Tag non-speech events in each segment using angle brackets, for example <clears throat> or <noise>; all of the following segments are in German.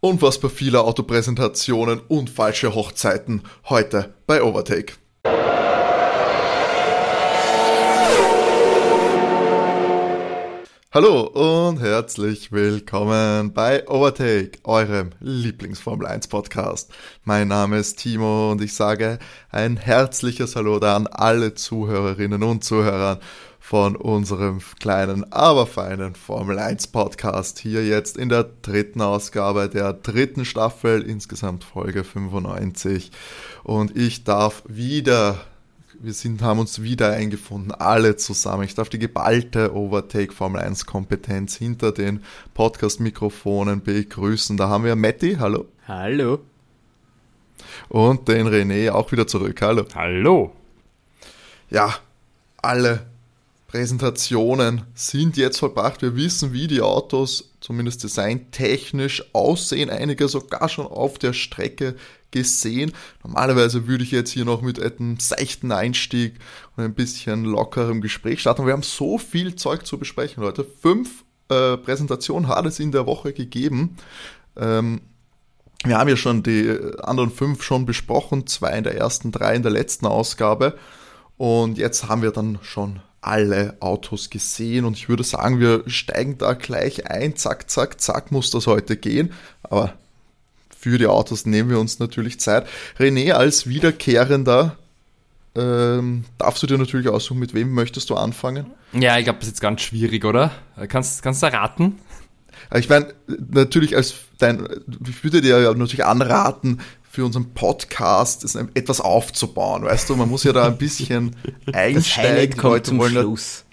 Unfassbar viele Autopräsentationen und falsche Hochzeiten heute bei Overtake. Hallo und herzlich willkommen bei Overtake, eurem Lieblingsformel 1 Podcast. Mein Name ist Timo und ich sage ein herzliches Hallo an alle Zuhörerinnen und Zuhörer von unserem kleinen, aber feinen Formel 1 Podcast. Hier jetzt in der dritten Ausgabe der dritten Staffel, insgesamt Folge 95. Und ich darf wieder, wir sind, haben uns wieder eingefunden, alle zusammen. Ich darf die geballte Overtake Formel 1 Kompetenz hinter den Podcast-Mikrofonen begrüßen. Da haben wir Matti, hallo. Hallo. Und den René auch wieder zurück, hallo. Hallo. Ja, alle Präsentationen sind jetzt vollbracht. Wir wissen, wie die Autos zumindest designtechnisch aussehen. Einige sogar schon auf der Strecke gesehen. Normalerweise würde ich jetzt hier noch mit einem seichten Einstieg und ein bisschen lockerem Gespräch starten. Wir haben so viel Zeug zu besprechen, Leute. Fünf äh, Präsentationen hat es in der Woche gegeben. Ähm, wir haben ja schon die anderen fünf schon besprochen, zwei in der ersten, drei in der letzten Ausgabe. Und jetzt haben wir dann schon alle Autos gesehen und ich würde sagen, wir steigen da gleich ein. Zack, zack, zack muss das heute gehen. Aber für die Autos nehmen wir uns natürlich Zeit. René, als Wiederkehrender ähm, darfst du dir natürlich aussuchen, mit wem möchtest du anfangen? Ja, ich glaube, das ist jetzt ganz schwierig, oder? Kannst, kannst du raten? Ich meine, natürlich als dein, ich würde dir ja natürlich anraten, für unseren Podcast ist etwas aufzubauen, weißt du? Man muss ja da ein bisschen <laughs> einsteigen. Das kommt zum Schluss.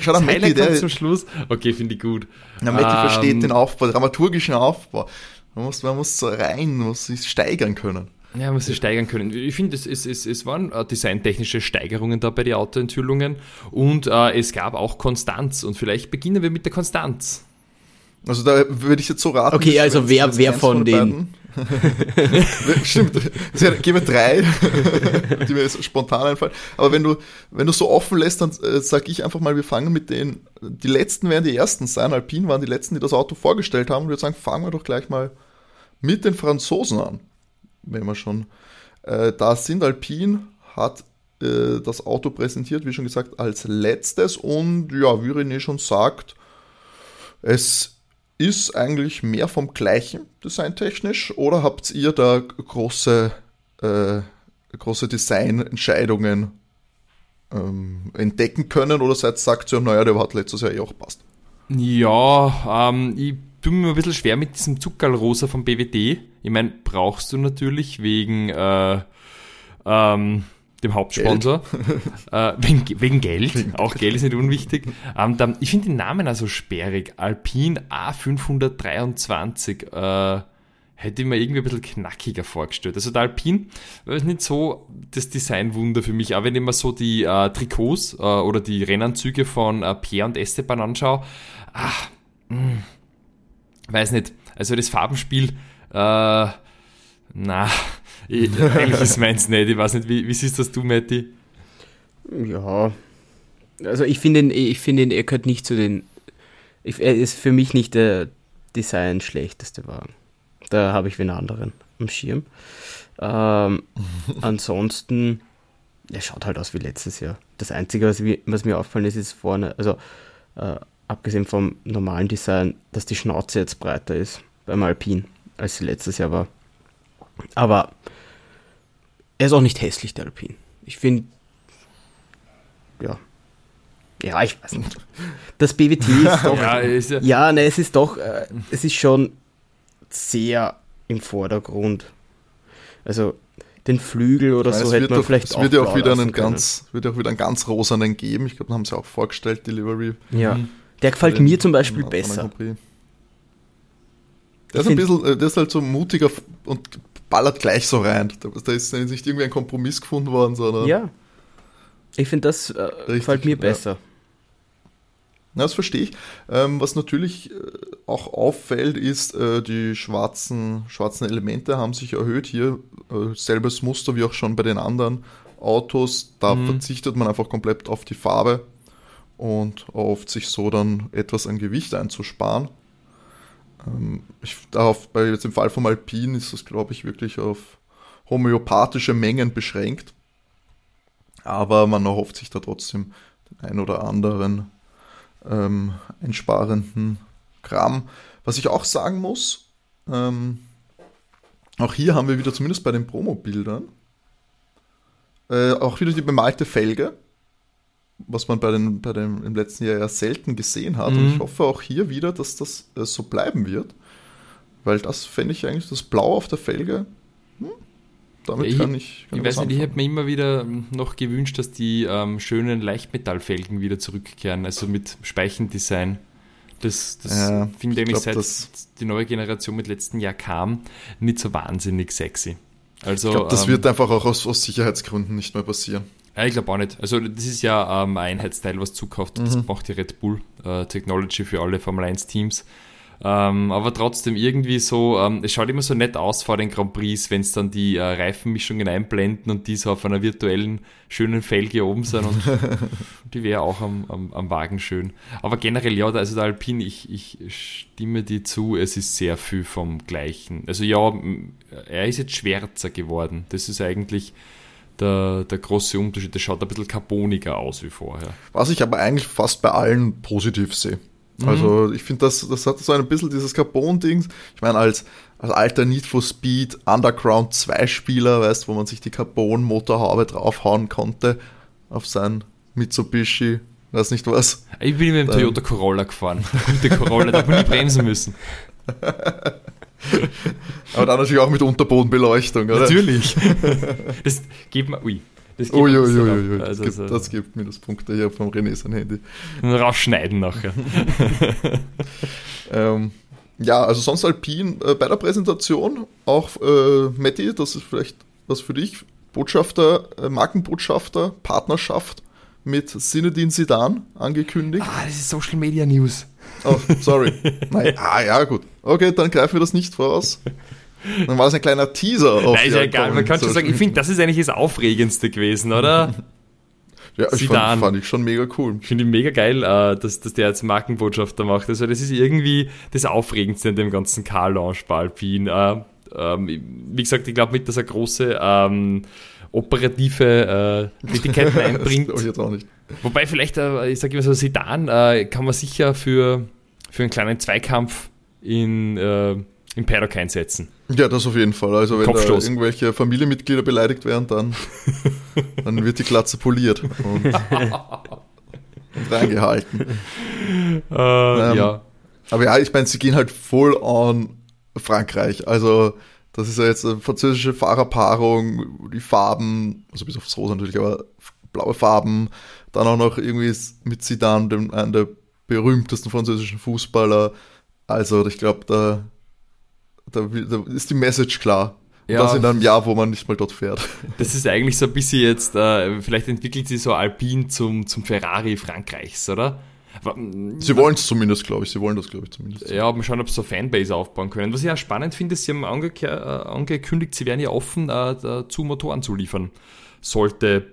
Schau da, Matti, der, zum Schluss. Okay, finde ich gut. Na, Matti um, versteht den Aufbau, dramaturgischen Aufbau. Man muss, man muss so rein, man muss sich steigern können. Ja, man muss sich steigern können. Ich finde, es, es, es, es waren äh, designtechnische Steigerungen da bei den Autoenthüllungen und äh, es gab auch Konstanz. Und vielleicht beginnen wir mit der Konstanz. Also da würde ich jetzt so raten. Okay, also wer, wer von den... <laughs> Stimmt, gehen wir drei, <laughs> die mir jetzt spontan einfallen. Aber wenn du, wenn du so offen lässt, dann äh, sage ich einfach mal, wir fangen mit den, die letzten werden die ersten sein. Alpine waren die letzten, die das Auto vorgestellt haben. Und ich würde sagen, fangen wir doch gleich mal mit den Franzosen an. Wenn wir schon äh, da sind. Alpine hat äh, das Auto präsentiert, wie schon gesagt, als letztes. Und ja, wie René schon sagt, es ist eigentlich mehr vom gleichen designtechnisch oder habt ihr da große, äh, große Designentscheidungen ähm, entdecken können oder seid sagt ihr, naja, der hat letztes Jahr eh auch passt? Ja, ähm, ich tue mir ein bisschen schwer mit diesem Zuckerrosa vom BWD. Ich meine, brauchst du natürlich wegen äh, ähm, dem Hauptsponsor, <laughs> äh, wegen, wegen, Geld, auch Geld ist nicht unwichtig. Ähm, dann, ich finde den Namen also sperrig. Alpine A523 äh, hätte ich mir irgendwie ein bisschen knackiger vorgestellt. Also der Alpine ist nicht so das Designwunder für mich, aber wenn ich mir so die äh, Trikots äh, oder die Rennanzüge von äh, Pierre und Esteban anschaue, ach, mh, hm, weiß nicht. Also das Farbenspiel, äh, na, ich, eigentlich ist meins nicht. Ich weiß nicht, wie, wie siehst das du, Matti? Ja. Also ich finde ihn, ich finde er gehört nicht zu den. Ich, er ist für mich nicht der Design schlechteste Wagen. Da habe ich wen anderen am Schirm. Ähm, <laughs> ansonsten, er schaut halt aus wie letztes Jahr. Das Einzige, was, was mir auffallen ist, ist vorne, also äh, abgesehen vom normalen Design, dass die Schnauze jetzt breiter ist beim Alpin, als sie letztes Jahr war. Aber er ist auch nicht hässlich, der Alpin. Ich finde, ja. Ja, ich weiß nicht. Das BWT <laughs> ist doch. ja, ist ja, ja ne, es ist doch, äh, es ist schon sehr im Vordergrund. Also den Flügel oder weiß, so hätte man doch, vielleicht es wird ja auch wieder einen ganz, wird auch wieder einen ganz rosanen geben. Ich glaube, da haben sie auch vorgestellt, Delivery. Ja. Mhm. Der gefällt den, mir zum Beispiel besser. Der ist ein bisschen, äh, der ist halt so mutiger und ballert gleich so rein. Da, ist nicht irgendwie ein Kompromiss gefunden worden, sondern. Ja. Ich finde, das äh, gefällt mir besser. Ja, das verstehe ich. Ähm, was natürlich äh, auch auffällt, ist, äh, die schwarzen, schwarzen Elemente haben sich erhöht. Hier äh, selbes Muster wie auch schon bei den anderen Autos. Da mhm. verzichtet man einfach komplett auf die Farbe und auf sich so dann etwas an Gewicht einzusparen. Ähm, ich, darauf, bei jetzt im Fall vom Alpin ist das, glaube ich, wirklich auf homöopathische Mengen beschränkt. Aber man erhofft sich da trotzdem den ein oder anderen ähm, einsparenden Kram. Was ich auch sagen muss, ähm, auch hier haben wir wieder zumindest bei den Promo-Bildern äh, auch wieder die bemalte Felge, was man bei den, bei den im letzten Jahr ja selten gesehen hat. Mhm. Und ich hoffe auch hier wieder, dass das äh, so bleiben wird. Weil das fände ich eigentlich, das Blau auf der Felge, hm, damit ich, kann ich. Kann ich weiß nicht, ich hätte mir immer wieder noch gewünscht, dass die ähm, schönen Leichtmetallfelgen wieder zurückkehren, also mit Speichendesign. Das, das ja, finde ich eigentlich, glaub, seit die neue Generation mit letzten Jahr kam, nicht so wahnsinnig sexy. Also, ich glaube, das ähm, wird einfach auch aus, aus, Sicherheitsgründen nicht mehr passieren. Ja, ich glaube auch nicht. Also das ist ja ähm, ein Einheitsteil, was zukauft. Mhm. Das macht die Red Bull äh, Technology für alle Formel 1 Teams. Ähm, aber trotzdem irgendwie so, ähm, es schaut immer so nett aus vor den Grand Prix, wenn es dann die äh, Reifenmischungen einblenden und die so auf einer virtuellen schönen Felge oben sind und <laughs> die wäre auch am, am, am, Wagen schön. Aber generell, ja, also der Alpine, ich, ich stimme dir zu, es ist sehr viel vom Gleichen. Also ja, er ist jetzt schwärzer geworden. Das ist eigentlich der, der große Unterschied. Das schaut ein bisschen carboniger aus wie vorher. Was ich aber eigentlich fast bei allen positiv sehe. Also mhm. ich finde, das, das hat so ein bisschen dieses Carbon-Dings. Ich meine, als, als alter Need for Speed Underground 2-Spieler, weißt wo man sich die Carbon-Motorhaube draufhauen konnte auf sein Mitsubishi, weiß nicht was. Ich bin mit dem Toyota Corolla gefahren. <laughs> Der gute Corolla, da habe ich nie bremsen müssen. <laughs> <laughs> Aber dann natürlich auch mit Unterbodenbeleuchtung, oder? Natürlich. <laughs> Das gibt mir, ui, das gibt, ui, ui, ui, ui. Also, das, gibt, das gibt Minuspunkte hier vom René sein Handy. Rausschneiden nachher. <laughs> ähm, ja, also sonst Alpin äh, bei der Präsentation auch äh, Matti, das ist vielleicht was für dich. Botschafter, äh, Markenbotschafter, Partnerschaft mit Sinedin Sidan angekündigt. Ah, das ist Social Media News. Oh, sorry. <laughs> Nein, ah, ja, gut. Okay, dann greifen wir das nicht voraus. Dann war das ein kleiner Teaser. Auf Nein, ist ja egal. Man kann schon sagen, ich finde, das ist eigentlich das Aufregendste gewesen, oder? <laughs> Ja, ich fand, fand, ich schon mega cool. Ich finde ihn mega geil, äh, dass, dass der jetzt Markenbotschafter macht. Also das ist irgendwie das Aufregendste in dem ganzen bei Alpine. Äh, ähm, wie gesagt, ich glaube nicht, dass er große ähm, operative äh, Tätigkeiten <laughs> einbringt. das ich jetzt auch nicht. Wobei vielleicht, äh, ich sage immer so, Sedan äh, kann man sicher für, für einen kleinen Zweikampf in, äh, in Paddock einsetzen. Ja, das auf jeden Fall. Also wenn da irgendwelche Familienmitglieder beleidigt werden, dann, <laughs> dann wird die Glatze poliert und, und reingehalten. Uh, ähm, ja. Aber ja, ich meine, sie gehen halt voll on Frankreich. Also das ist ja jetzt eine französische Fahrerpaarung, die Farben, also bis aufs Rosa natürlich, aber blaue Farben. Dann auch noch irgendwie mit Zidane, dem, einem der berühmtesten französischen Fußballer. Also ich glaube, da da, da ist die Message klar. Ja. Das in einem Jahr, wo man nicht mal dort fährt. Das ist eigentlich so ein bisschen jetzt, äh, vielleicht entwickelt sich so Alpine zum, zum Ferrari Frankreichs, oder? Sie wollen es zumindest, glaube ich. Sie wollen das, glaube ich, zumindest. Ja, mal schauen, ob sie so Fanbase aufbauen können. Was ich auch spannend finde, ist, sie haben ange äh, angekündigt, sie werden ja offen äh, dazu Motoren zu liefern. Sollte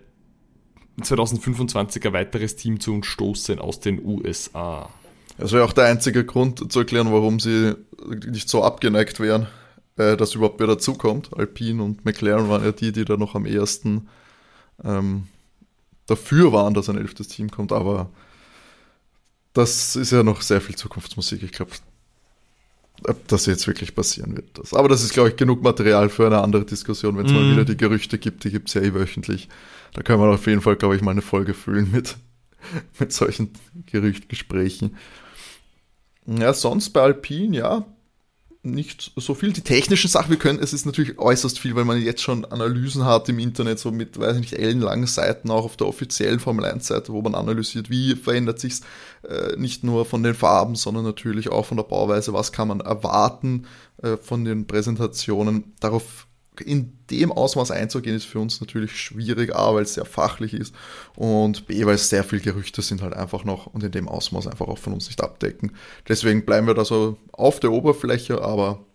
2025 ein weiteres Team zu uns stoßen aus den USA. Das wäre auch der einzige Grund zu erklären, warum sie nicht so abgeneigt wären, äh, dass überhaupt wer dazukommt. Alpine und McLaren waren ja die, die da noch am ehesten ähm, dafür waren, dass ein elftes Team kommt, aber das ist ja noch sehr viel Zukunftsmusik. Ich glaube, ob das jetzt wirklich passieren wird. Das. Aber das ist, glaube ich, genug Material für eine andere Diskussion, wenn es mm. mal mhm. wieder die Gerüchte gibt, die gibt es ja eh wöchentlich. Da können wir auf jeden Fall, glaube ich, mal eine Folge füllen mit, <laughs> mit solchen Gerüchtgesprächen. Ja, sonst bei Alpine, ja, nicht so viel. Die technischen Sachen, wir können, es ist natürlich äußerst viel, weil man jetzt schon Analysen hat im Internet, so mit, weiß ich nicht, ellenlangen Seiten, auch auf der offiziellen Formel 1 Seite, wo man analysiert, wie verändert sich's äh, nicht nur von den Farben, sondern natürlich auch von der Bauweise, was kann man erwarten äh, von den Präsentationen. Darauf in dem Ausmaß einzugehen, ist für uns natürlich schwierig, A, weil es sehr fachlich ist und B, weil es sehr viel Gerüchte sind halt einfach noch und in dem Ausmaß einfach auch von uns nicht abdecken. Deswegen bleiben wir da so auf der Oberfläche, aber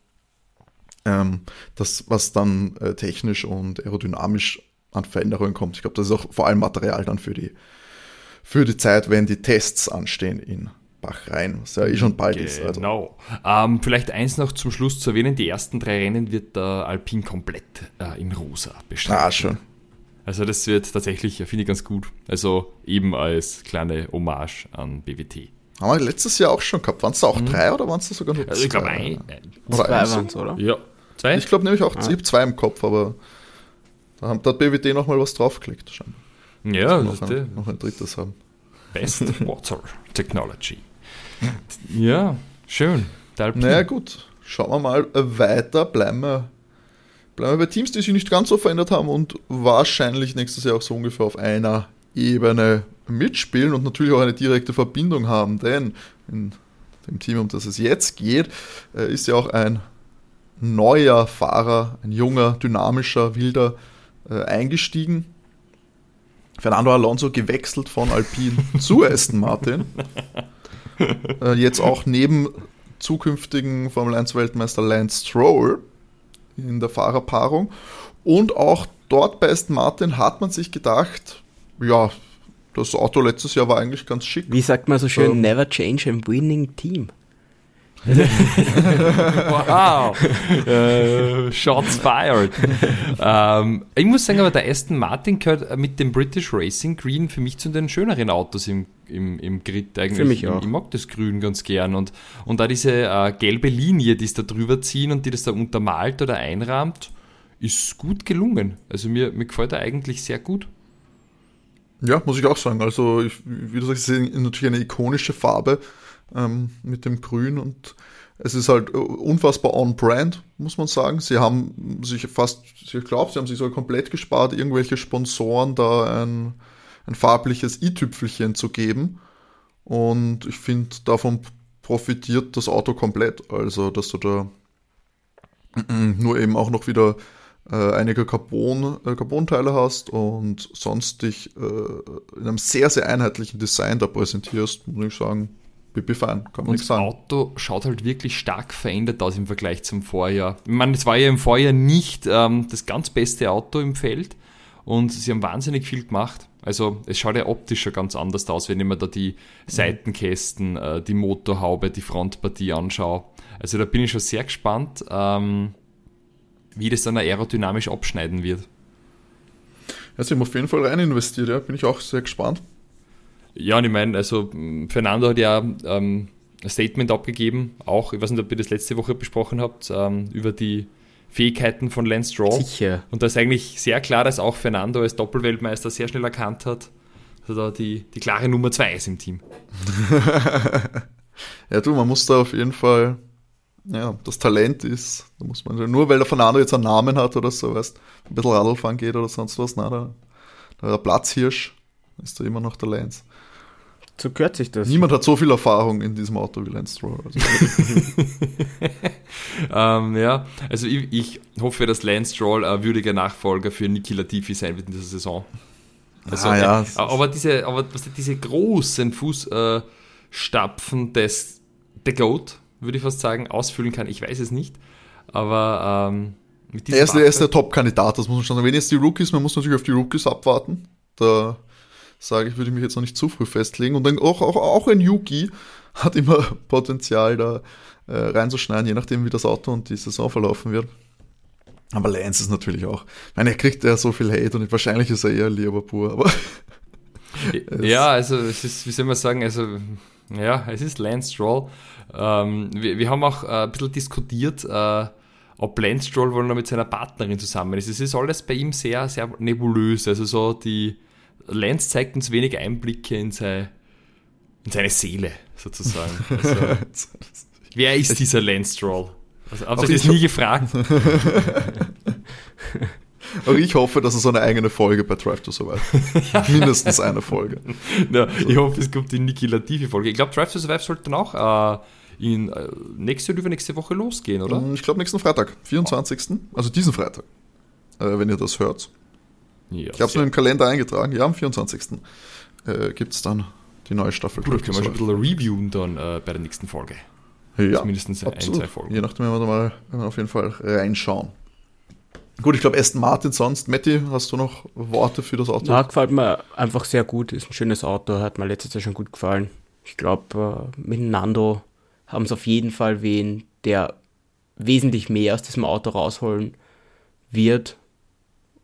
ähm, das, was dann äh, technisch und aerodynamisch an Veränderungen kommt, ich glaube, das ist auch vor allem Material dann für die, für die Zeit, wenn die Tests anstehen in Bach rein, was ja eh schon bald ist. Also. Genau. Ähm, vielleicht eins noch zum Schluss zu erwähnen: Die ersten drei Rennen wird der Alpin komplett äh, in rosa bestritten. Ah, schön. Also, das wird tatsächlich, finde ich, ganz gut. Also, eben als kleine Hommage an BWT. Haben wir letztes Jahr auch schon gehabt. Waren es da auch drei oder waren es da sogar nur zwei? Also, ich glaube, ein. Oder Zwei eins? waren es, oder? Ja. Zwei? Ich glaube nämlich auch, ich habe zwei im Kopf, aber da hat BWD nochmal was draufgelegt. scheinbar. ja, das noch, ein, noch ein drittes haben. Best Water Technology. Ja, schön. Der Alpin. Naja, gut. Schauen wir mal weiter. Bleiben wir, bleiben wir bei Teams, die sich nicht ganz so verändert haben und wahrscheinlich nächstes Jahr auch so ungefähr auf einer Ebene mitspielen und natürlich auch eine direkte Verbindung haben, denn in dem Team, um das es jetzt geht, äh, ist ja auch ein neuer Fahrer, ein junger, dynamischer, wilder äh, eingestiegen. Fernando Alonso gewechselt von Alpine <laughs> zu Aston Martin. <laughs> Äh, jetzt auch neben zukünftigen Formel 1 Weltmeister Lance Stroll in der Fahrerpaarung. Und auch dort bei Aston Martin hat man sich gedacht, ja, das Auto letztes Jahr war eigentlich ganz schick. Wie sagt man so schön, Ähm. never change a winning team. Wow. äh, <laughs> shots fired. ähm, ich muss sagen, aber der Aston Martin gehört mit dem British Racing Green für mich zu den schöneren Autos im, im, im Grid eigentlich. Für mich Ich- auch. Ich mag das Grün ganz gern. Und, und da diese äh, gelbe Linie, die es da drüber ziehen und die das da untermalt oder einrahmt, ist gut gelungen. Also mir, mir gefällt er eigentlich sehr gut. Ja, muss ich auch sagen. Also, ich, wie du sagst, es ist natürlich eine ikonische Farbe ähm, mit dem Grün und es ist halt äh, unfassbar on-brand, muss man sagen. Sie haben sich fast, ich glaube, sie haben sich sogar komplett gespart, irgendwelche Sponsoren da ein, ein farbliches i-Tüpfelchen zu geben. Und ich finde, davon profitiert das Auto komplett. Also, dass du da <clears throat> nur eben auch noch wieder äh, einige Carbon, äh, Carbon-Teile hast und sonst dich äh, in einem sehr, sehr einheitlichen Design da präsentierst, muss ich sagen, Fein, kann man Und nichts das sagen. Auto schaut halt wirklich stark verändert aus im Vergleich zum Vorjahr. Ich meine, es war ja im Vorjahr nicht ähm, das ganz beste Auto im Feld und sie haben wahnsinnig viel gemacht. Also es schaut ja optisch schon ganz anders aus, wenn ich mir da die Seitenkästen, äh, die Motorhaube, die Frontpartie anschaue. Also da bin ich schon sehr gespannt, ähm, wie das dann aerodynamisch abschneiden wird. Ja, sie haben auf jeden Fall rein investiert, ja, bin ich auch sehr gespannt. Ja, und ich meine, also Fernando hat ja ähm, ein Statement abgegeben, auch, ich weiß nicht, ob ihr das letzte Woche besprochen habt, ähm, über die Fähigkeiten von Lance Stroll. Sicher. Und da ist eigentlich sehr klar, dass auch Fernando als Doppelweltmeister sehr schnell erkannt hat, dass er da die, die klare Nummer 2 ist im Team. <laughs> Ja, du, man muss da auf jeden Fall, ja, das Talent ist, da muss man, nur weil der Fernando jetzt einen Namen hat oder so, weißt, ein bisschen Radlfahren geht oder sonst was, na, da der Platzhirsch ist da immer noch der Lance. So gehört sich das. Niemand hat so viel Erfahrung in diesem Auto wie Lance Stroll. Also, <laughs> Ähm, ja, also ich, ich hoffe, dass Lance Stroll ein würdiger Nachfolger für Niki Latifi sein wird in dieser Saison. Also, Ah, ja. äh, aber diese, aber was, diese großen Fußstapfen des The Goat, würde ich fast sagen, ausfüllen kann, ich weiß es nicht. Aber ähm, mit er, ist, er ist der Top-Kandidat, das muss man schon sagen. Wenn jetzt die Rookies, man muss natürlich auf die Rookies abwarten. Da sage ich, würde ich mich jetzt noch nicht zu früh festlegen. Und dann auch, auch, auch ein Yuki hat immer <laughs> Potenzial, da äh, reinzuschneiden, je nachdem, wie das Auto und die Saison verlaufen wird. Aber Lance ist natürlich auch. Ich meine, er kriegt ja so viel Hate und wahrscheinlich ist er eher lieber pur, aber <laughs> Ja, also es ist, wie soll man sagen, also ja, es ist Lance Stroll. Ähm, wir, wir haben auch äh, ein bisschen diskutiert, äh, ob Lance Stroll wohl noch mit seiner Partnerin zusammen ist. Es ist alles bei ihm sehr, sehr nebulös. Also so die Lance zeigt uns wenig Einblicke in, sei, in seine Seele, sozusagen. <laughs> Also, wer ist dieser Lance Stroll? Also, habt ihr das nie gefragt? <laughs> aber ich hoffe, dass so eine eigene Folge bei Drive to Survive. <laughs> Mindestens eine Folge. Ja, ich hoffe, es kommt die Niki Latifi-Folge. Ich glaube, Drive to Survive sollte dann auch äh, in äh, nächste oder übernächste Woche losgehen, oder? Ich glaube nächsten Freitag, 24. Also diesen Freitag, äh, wenn ihr das hört. Ja, Ich habe es mir im Kalender eingetragen. Ja, am 24. Äh, gibt es dann die neue Staffel. Gut, können wir schon ein bisschen reviewen dann äh, bei der nächsten Folge. ja, Zumindest ein, zwei Folgen. Je nachdem, wenn wir da mal auf jeden Fall reinschauen. Gut, ich glaube Aston Martin sonst. Matti, hast du noch Worte für das Auto? Ja, gefällt mir einfach sehr gut. Ist ein schönes Auto, hat mir letztes Jahr schon gut gefallen. Ich glaube, äh, mit Nando haben sie auf jeden Fall wen, der wesentlich mehr aus diesem Auto rausholen wird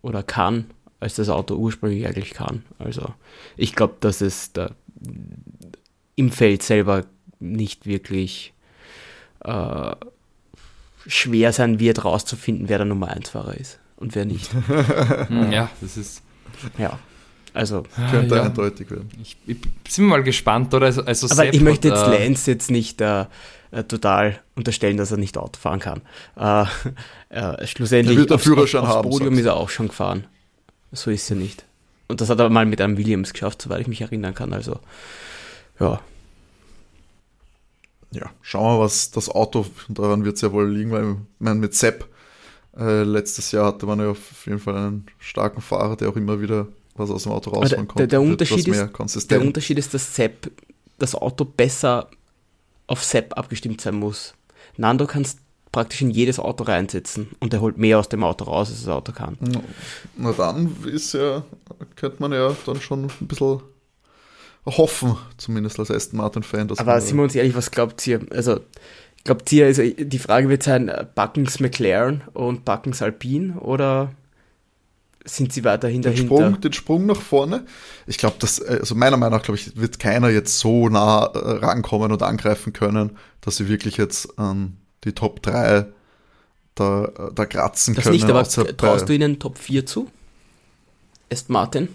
oder kann, als das Auto ursprünglich eigentlich kann. Also ich glaube, dass es da im Feld selber nicht wirklich äh, schwer sein wird, rauszufinden, wer der Nummer 1-Fahrer ist und wer nicht. <laughs> Hm, ja, das ist. Ja. Also. Könnte ja. eindeutig werden. Ich, ich bin mal gespannt, oder? Also, also Aber ich möchte jetzt äh, Lance jetzt nicht äh, äh, total unterstellen, dass er nicht Auto fahren kann. Äh, <laughs> äh, schlussendlich Er wird aufs, Führerschein aufs haben, Podium sagst ist er auch schon gefahren. So ist er nicht. Und das hat er mal mit einem Williams geschafft, soweit ich mich erinnern kann. Also, ja. Ja, schauen wir mal, was das Auto, daran wird es ja wohl liegen, weil ich meine, mit Sepp äh, letztes Jahr hatte man ja auf jeden Fall einen starken Fahrer, der auch immer wieder was aus dem Auto rausholen der, konnte. der, und Unterschied ist, der. Unterschied ist, dass Sepp das Auto besser auf Sepp abgestimmt sein muss. Nando kannst praktisch in jedes Auto reinsetzen und er holt mehr aus dem Auto raus, als das Auto kann. Na dann ist ja, könnte man ja dann schon ein bisschen hoffen, zumindest als Aston Martin-Fan. Aber sind wir uns ehrlich, was glaubt ihr? Also, glaubt ihr, also die Frage wird sein, Buckens McLaren und Buckens Alpine oder sind sie weiterhin den dahinter? Sprung, den Sprung nach vorne. Ich glaube, dass, also meiner Meinung nach, glaube ich, wird keiner jetzt so nah äh, rankommen und angreifen können, dass sie wirklich jetzt an die Top 3 da, äh, da kratzen Das können. nicht, aber traust bei- du ihnen Top 4 zu? Aston Martin?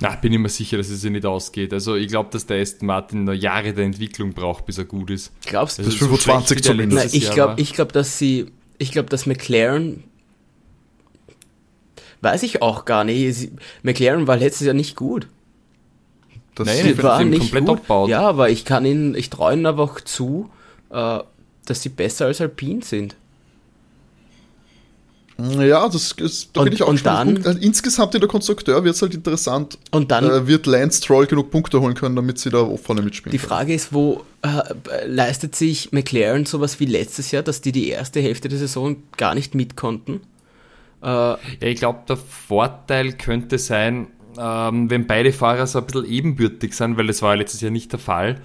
Na, ich bin immer sicher, dass es sich nicht ausgeht. Also ich glaube, dass der Aston Martin noch Jahre der Entwicklung braucht, bis er gut ist. Glaubst du? Also Bis 25 schlecht wie der zumindest. Nein, ich glaube, war. ich glaube, dass sie, ich glaube, dass McLaren, weiß ich auch gar nicht. Sie, McLaren war letztes Jahr nicht gut. das Nein, haben nicht komplett gut. abgebaut. Ja, aber ich kann ihnen, ich traue ihnen einfach zu, äh, dass sie besser als Alpine sind. Ja, das ist, da Und- bin ich auch und dann- Punkt- also insgesamt in der Konstrukteur wird es halt interessant. Und dann Äh, wird Lance Troll genug Punkte holen können, damit sie da vorne mitspielen Die können? Frage ist, wo äh, leistet sich McLaren sowas wie letztes Jahr, dass die die erste Hälfte der Saison gar nicht mit konnten? Äh, Ja, ich glaube, der Vorteil könnte sein, ähm, wenn beide Fahrer so ein bisschen ebenbürtig sind, weil das war ja letztes Jahr nicht der Fall,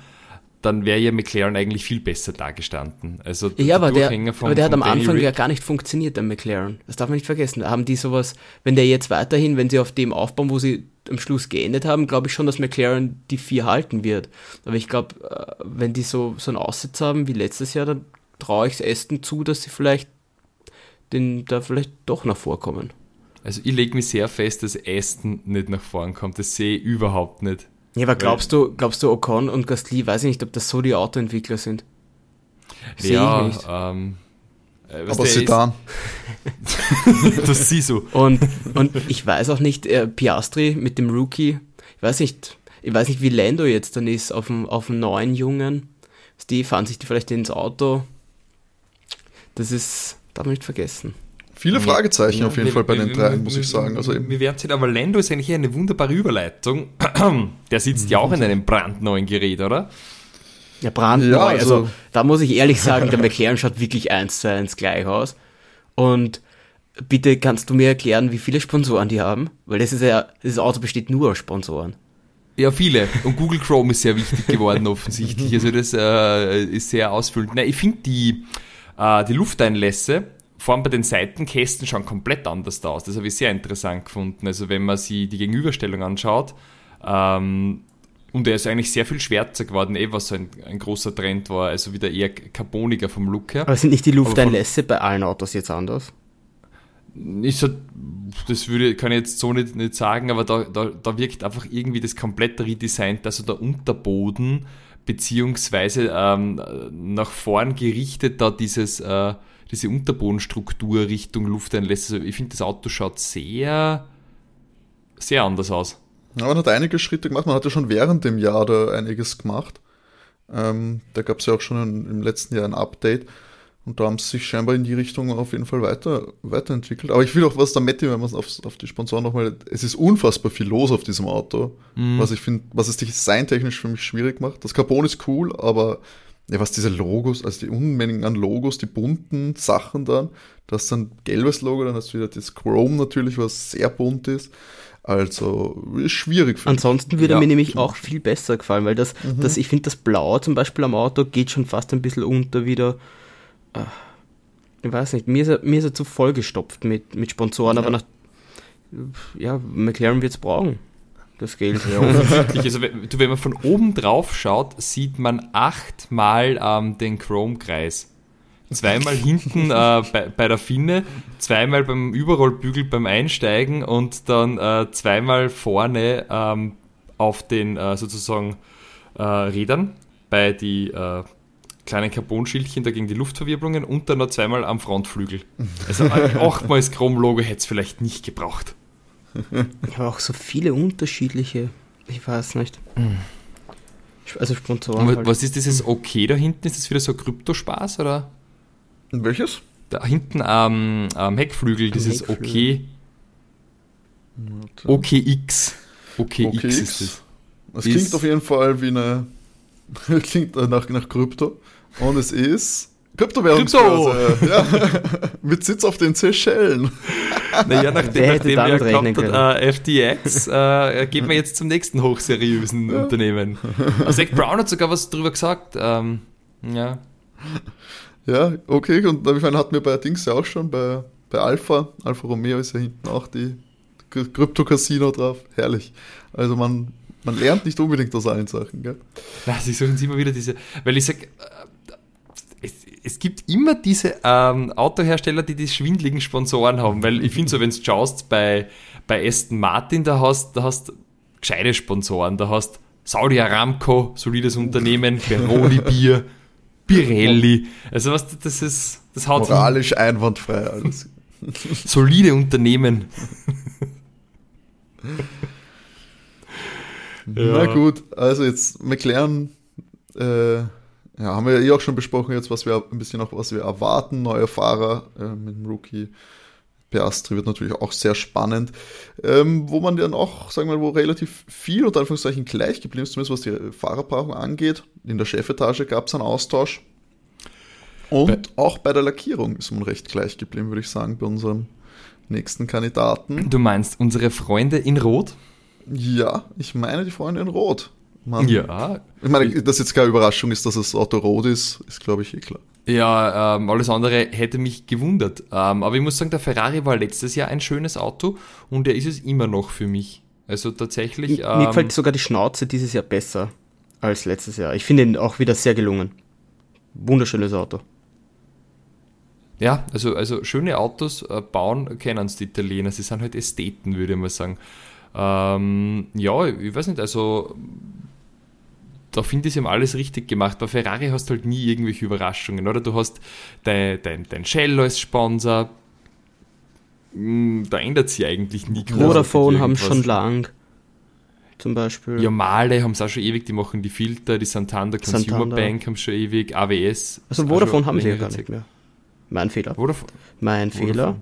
dann wäre ja McLaren eigentlich viel besser dagestanden. Also ja, aber der, vom- aber der hat am Danny Anfang Rick- ja gar nicht funktioniert, der McLaren. Das darf man nicht vergessen. Da haben die sowas, wenn der jetzt weiterhin, wenn sie auf dem aufbauen, wo sie am Schluss geendet haben, glaube ich schon, dass McLaren die vier halten wird. Aber ich glaube, äh, wenn die so, so einen Aussitz haben wie letztes Jahr, dann traue ich es Aston zu, dass sie vielleicht den, da vielleicht doch nach vorkommen. Also ich lege mich sehr fest, dass Aston nicht nach vorn kommt. Das sehe ich überhaupt nicht. Ja, aber glaubst du, glaubst du, Ocon und Gasly, weiß ich nicht, ob das so die Autoentwickler sind? Sehe ja, ich nicht. Ähm, äh, was Aber Sedan. Ist, <laughs> das siehst du. Und, und ich weiß auch nicht, äh, Piastri mit dem Rookie, ich weiß nicht, ich weiß nicht, wie Lando jetzt dann ist auf dem, auf dem neuen Jungen. Die fahren sich die vielleicht ins Auto. Das ist, darf man nicht vergessen. Viele Fragezeichen Ja, auf jeden wir- Fall bei wir- den drei, wir- muss wir- ich sagen. Also eben, wir werden sehen, aber Lando ist eigentlich eine wunderbare Überleitung. <clears throat> Der sitzt ja auch in einem brandneuen Gerät, oder? Ja, brandneu. Ja, also, also- da muss ich ehrlich sagen, der McLaren schaut wirklich eins zu eins gleich aus. Und bitte kannst du mir erklären, wie viele Sponsoren die haben? Weil das ist ja, das Auto besteht nur aus Sponsoren. Ja, viele. Und Google Chrome ist sehr wichtig geworden <laughs> offensichtlich. Also das äh, ist sehr ausfüllend. Nein, ich finde die, äh, die Lufteinlässe, vor allem bei den Seitenkästen, schauen komplett anders aus. Das habe ich sehr interessant gefunden. Also wenn man sich die Gegenüberstellung anschaut, ähm, und er ist eigentlich sehr viel schwärzer geworden, eh was so ein, ein großer Trend war, also wieder eher carboniger vom Look her. Aber sind nicht die Lufteinlässe bei allen Autos jetzt anders? Ich so, das würde, kann ich jetzt so nicht, nicht sagen, aber da, da, da wirkt einfach irgendwie das komplett redesignt, also der Unterboden, beziehungsweise ähm, nach vorn gerichtet da dieses, äh, diese Unterbodenstruktur Richtung Lufteinlässe. Also ich finde, das Auto schaut sehr, sehr anders aus. Ja, man hat einige Schritte gemacht. Man hat ja schon während dem Jahr da einiges gemacht. Ähm, da gab es ja auch schon im letzten Jahr ein Update. Und da haben sie sich scheinbar in die Richtung auf jeden Fall weiter, weiterentwickelt. Aber ich will auch was da Matti, wenn man es auf, auf die Sponsoren nochmal, es ist unfassbar viel los auf diesem Auto. Was ich finde, was es designtechnisch für mich schwierig macht. Das Carbon ist cool, aber ja, was diese Logos, also die Unmengen an Logos, die bunten Sachen dann, das ist dann gelbes Logo, dann hast du wieder das Chrome natürlich, was sehr bunt ist. Also ist schwierig. für Ansonsten würde ja. mir nämlich auch viel besser gefallen, weil das, mhm. das ich finde, das Blau zum Beispiel am Auto geht schon fast ein bisschen unter wieder. Äh, ich weiß nicht, mir ist er, mir ist er zu vollgestopft mit, mit Sponsoren, ja. aber nach. Ja, McLaren wird es brauchen das Geld. Ja, <laughs> also, wenn man von oben drauf schaut, sieht man achtmal ähm, den Chrome-Kreis. Zweimal hinten äh, bei, bei, der Finne, zweimal beim Überrollbügel beim Einsteigen und dann äh, zweimal vorne ähm, auf den äh, sozusagen äh, Rädern bei die äh, kleinen Carbonschildchen da gegen die Luftverwirbelungen und dann noch zweimal am Frontflügel. Also achtmal das Chrome-Logo hätte es vielleicht nicht gebraucht. <laughs> Aber auch so viele unterschiedliche, ich weiß nicht. Mhm. Also Sponsoren. Was, halt. was ist dieses OK da hinten? Ist das wieder so Kryptospaß oder? Welches? Da hinten am, am Heckflügel, dieses OK. OKX. OKX, OKX ist das. Das klingt ist auf jeden Fall wie eine. <laughs> klingt nach, nach Krypto. Und es ist Kryptowährungsbörse. Krypto! Ja. <laughs> Mit Sitz auf den Seychellen. Naja, nachdem, nachdem wir gehabt hat, äh, FTX, äh, geht man jetzt zum nächsten hochseriösen ja. Unternehmen. Also Zach Brown hat sogar was drüber gesagt. Ähm, ja. Ja, okay. Und ich meine, hatten wir bei Dings ja auch schon, bei, bei Alpha. Alpha Romeo ist ja hinten auch die Krypto-Casino drauf. Herrlich. Also man, man lernt nicht unbedingt aus allen Sachen, gell? Ja, sie suchen immer wieder diese, weil ich sag, es gibt immer diese ähm, Autohersteller, die die schwindligen Sponsoren haben, weil ich finde so, wenn du schaust bei, bei Aston Martin, da hast da hast gescheite Sponsoren, da hast Saudi Aramco, solides Unternehmen, Peroni Bier, <laughs> Pirelli, also was das ist, das haut moralisch hin. einwandfrei alles. <laughs> Solide Unternehmen. <laughs> ja. Na gut, also jetzt McLaren äh, ja, haben wir ja eh auch schon besprochen jetzt, was wir ein bisschen auch, was wir erwarten. Neue Fahrer äh, mit dem Rookie Piastri wird natürlich auch sehr spannend. Ähm, wo man dann auch, sagen wir mal, wo relativ viel unter Anführungszeichen gleich geblieben ist, zumindest was die Fahrerpaarung angeht. In der Chefetage gab es einen Austausch. Und bei auch bei der Lackierung ist man recht gleich geblieben, würde ich sagen, bei unserem nächsten Kandidaten. Du meinst unsere Freunde in Rot? Ja, ich meine die Freunde in Rot. Man, ja. Ich meine, dass jetzt keine Überraschung ist, dass das Auto rot ist, ist glaube ich eh klar. Ja, ähm, alles andere hätte mich gewundert. Ähm, aber ich muss sagen, der Ferrari war letztes Jahr ein schönes Auto und er ist es immer noch für mich. Also tatsächlich. Ähm, Mir gefällt sogar die Schnauze dieses Jahr besser als letztes Jahr. Ich finde ihn auch wieder sehr gelungen. Wunderschönes Auto. Ja, also, also schöne Autos äh, bauen kennen es die Italiener. Sie sind halt Ästheten, würde ich mal sagen. Ähm, ja, ich weiß nicht, also da finde ich, sie haben alles richtig gemacht. Bei Ferrari hast du halt nie irgendwelche Überraschungen, oder? Du hast dein, dein, dein Shell als Sponsor. Hm, da ändert sich eigentlich nie groß. Vodafone haben schon lang. Zum Beispiel. Ja, Male haben es auch schon ewig, die machen die Filter, die Santander Consumer Santander. Bank haben schon ewig, AWS. Also Vodafone haben sie ja gar nicht mehr. Mein Fehler. Vodafone. Mein Vodafone. Fehler.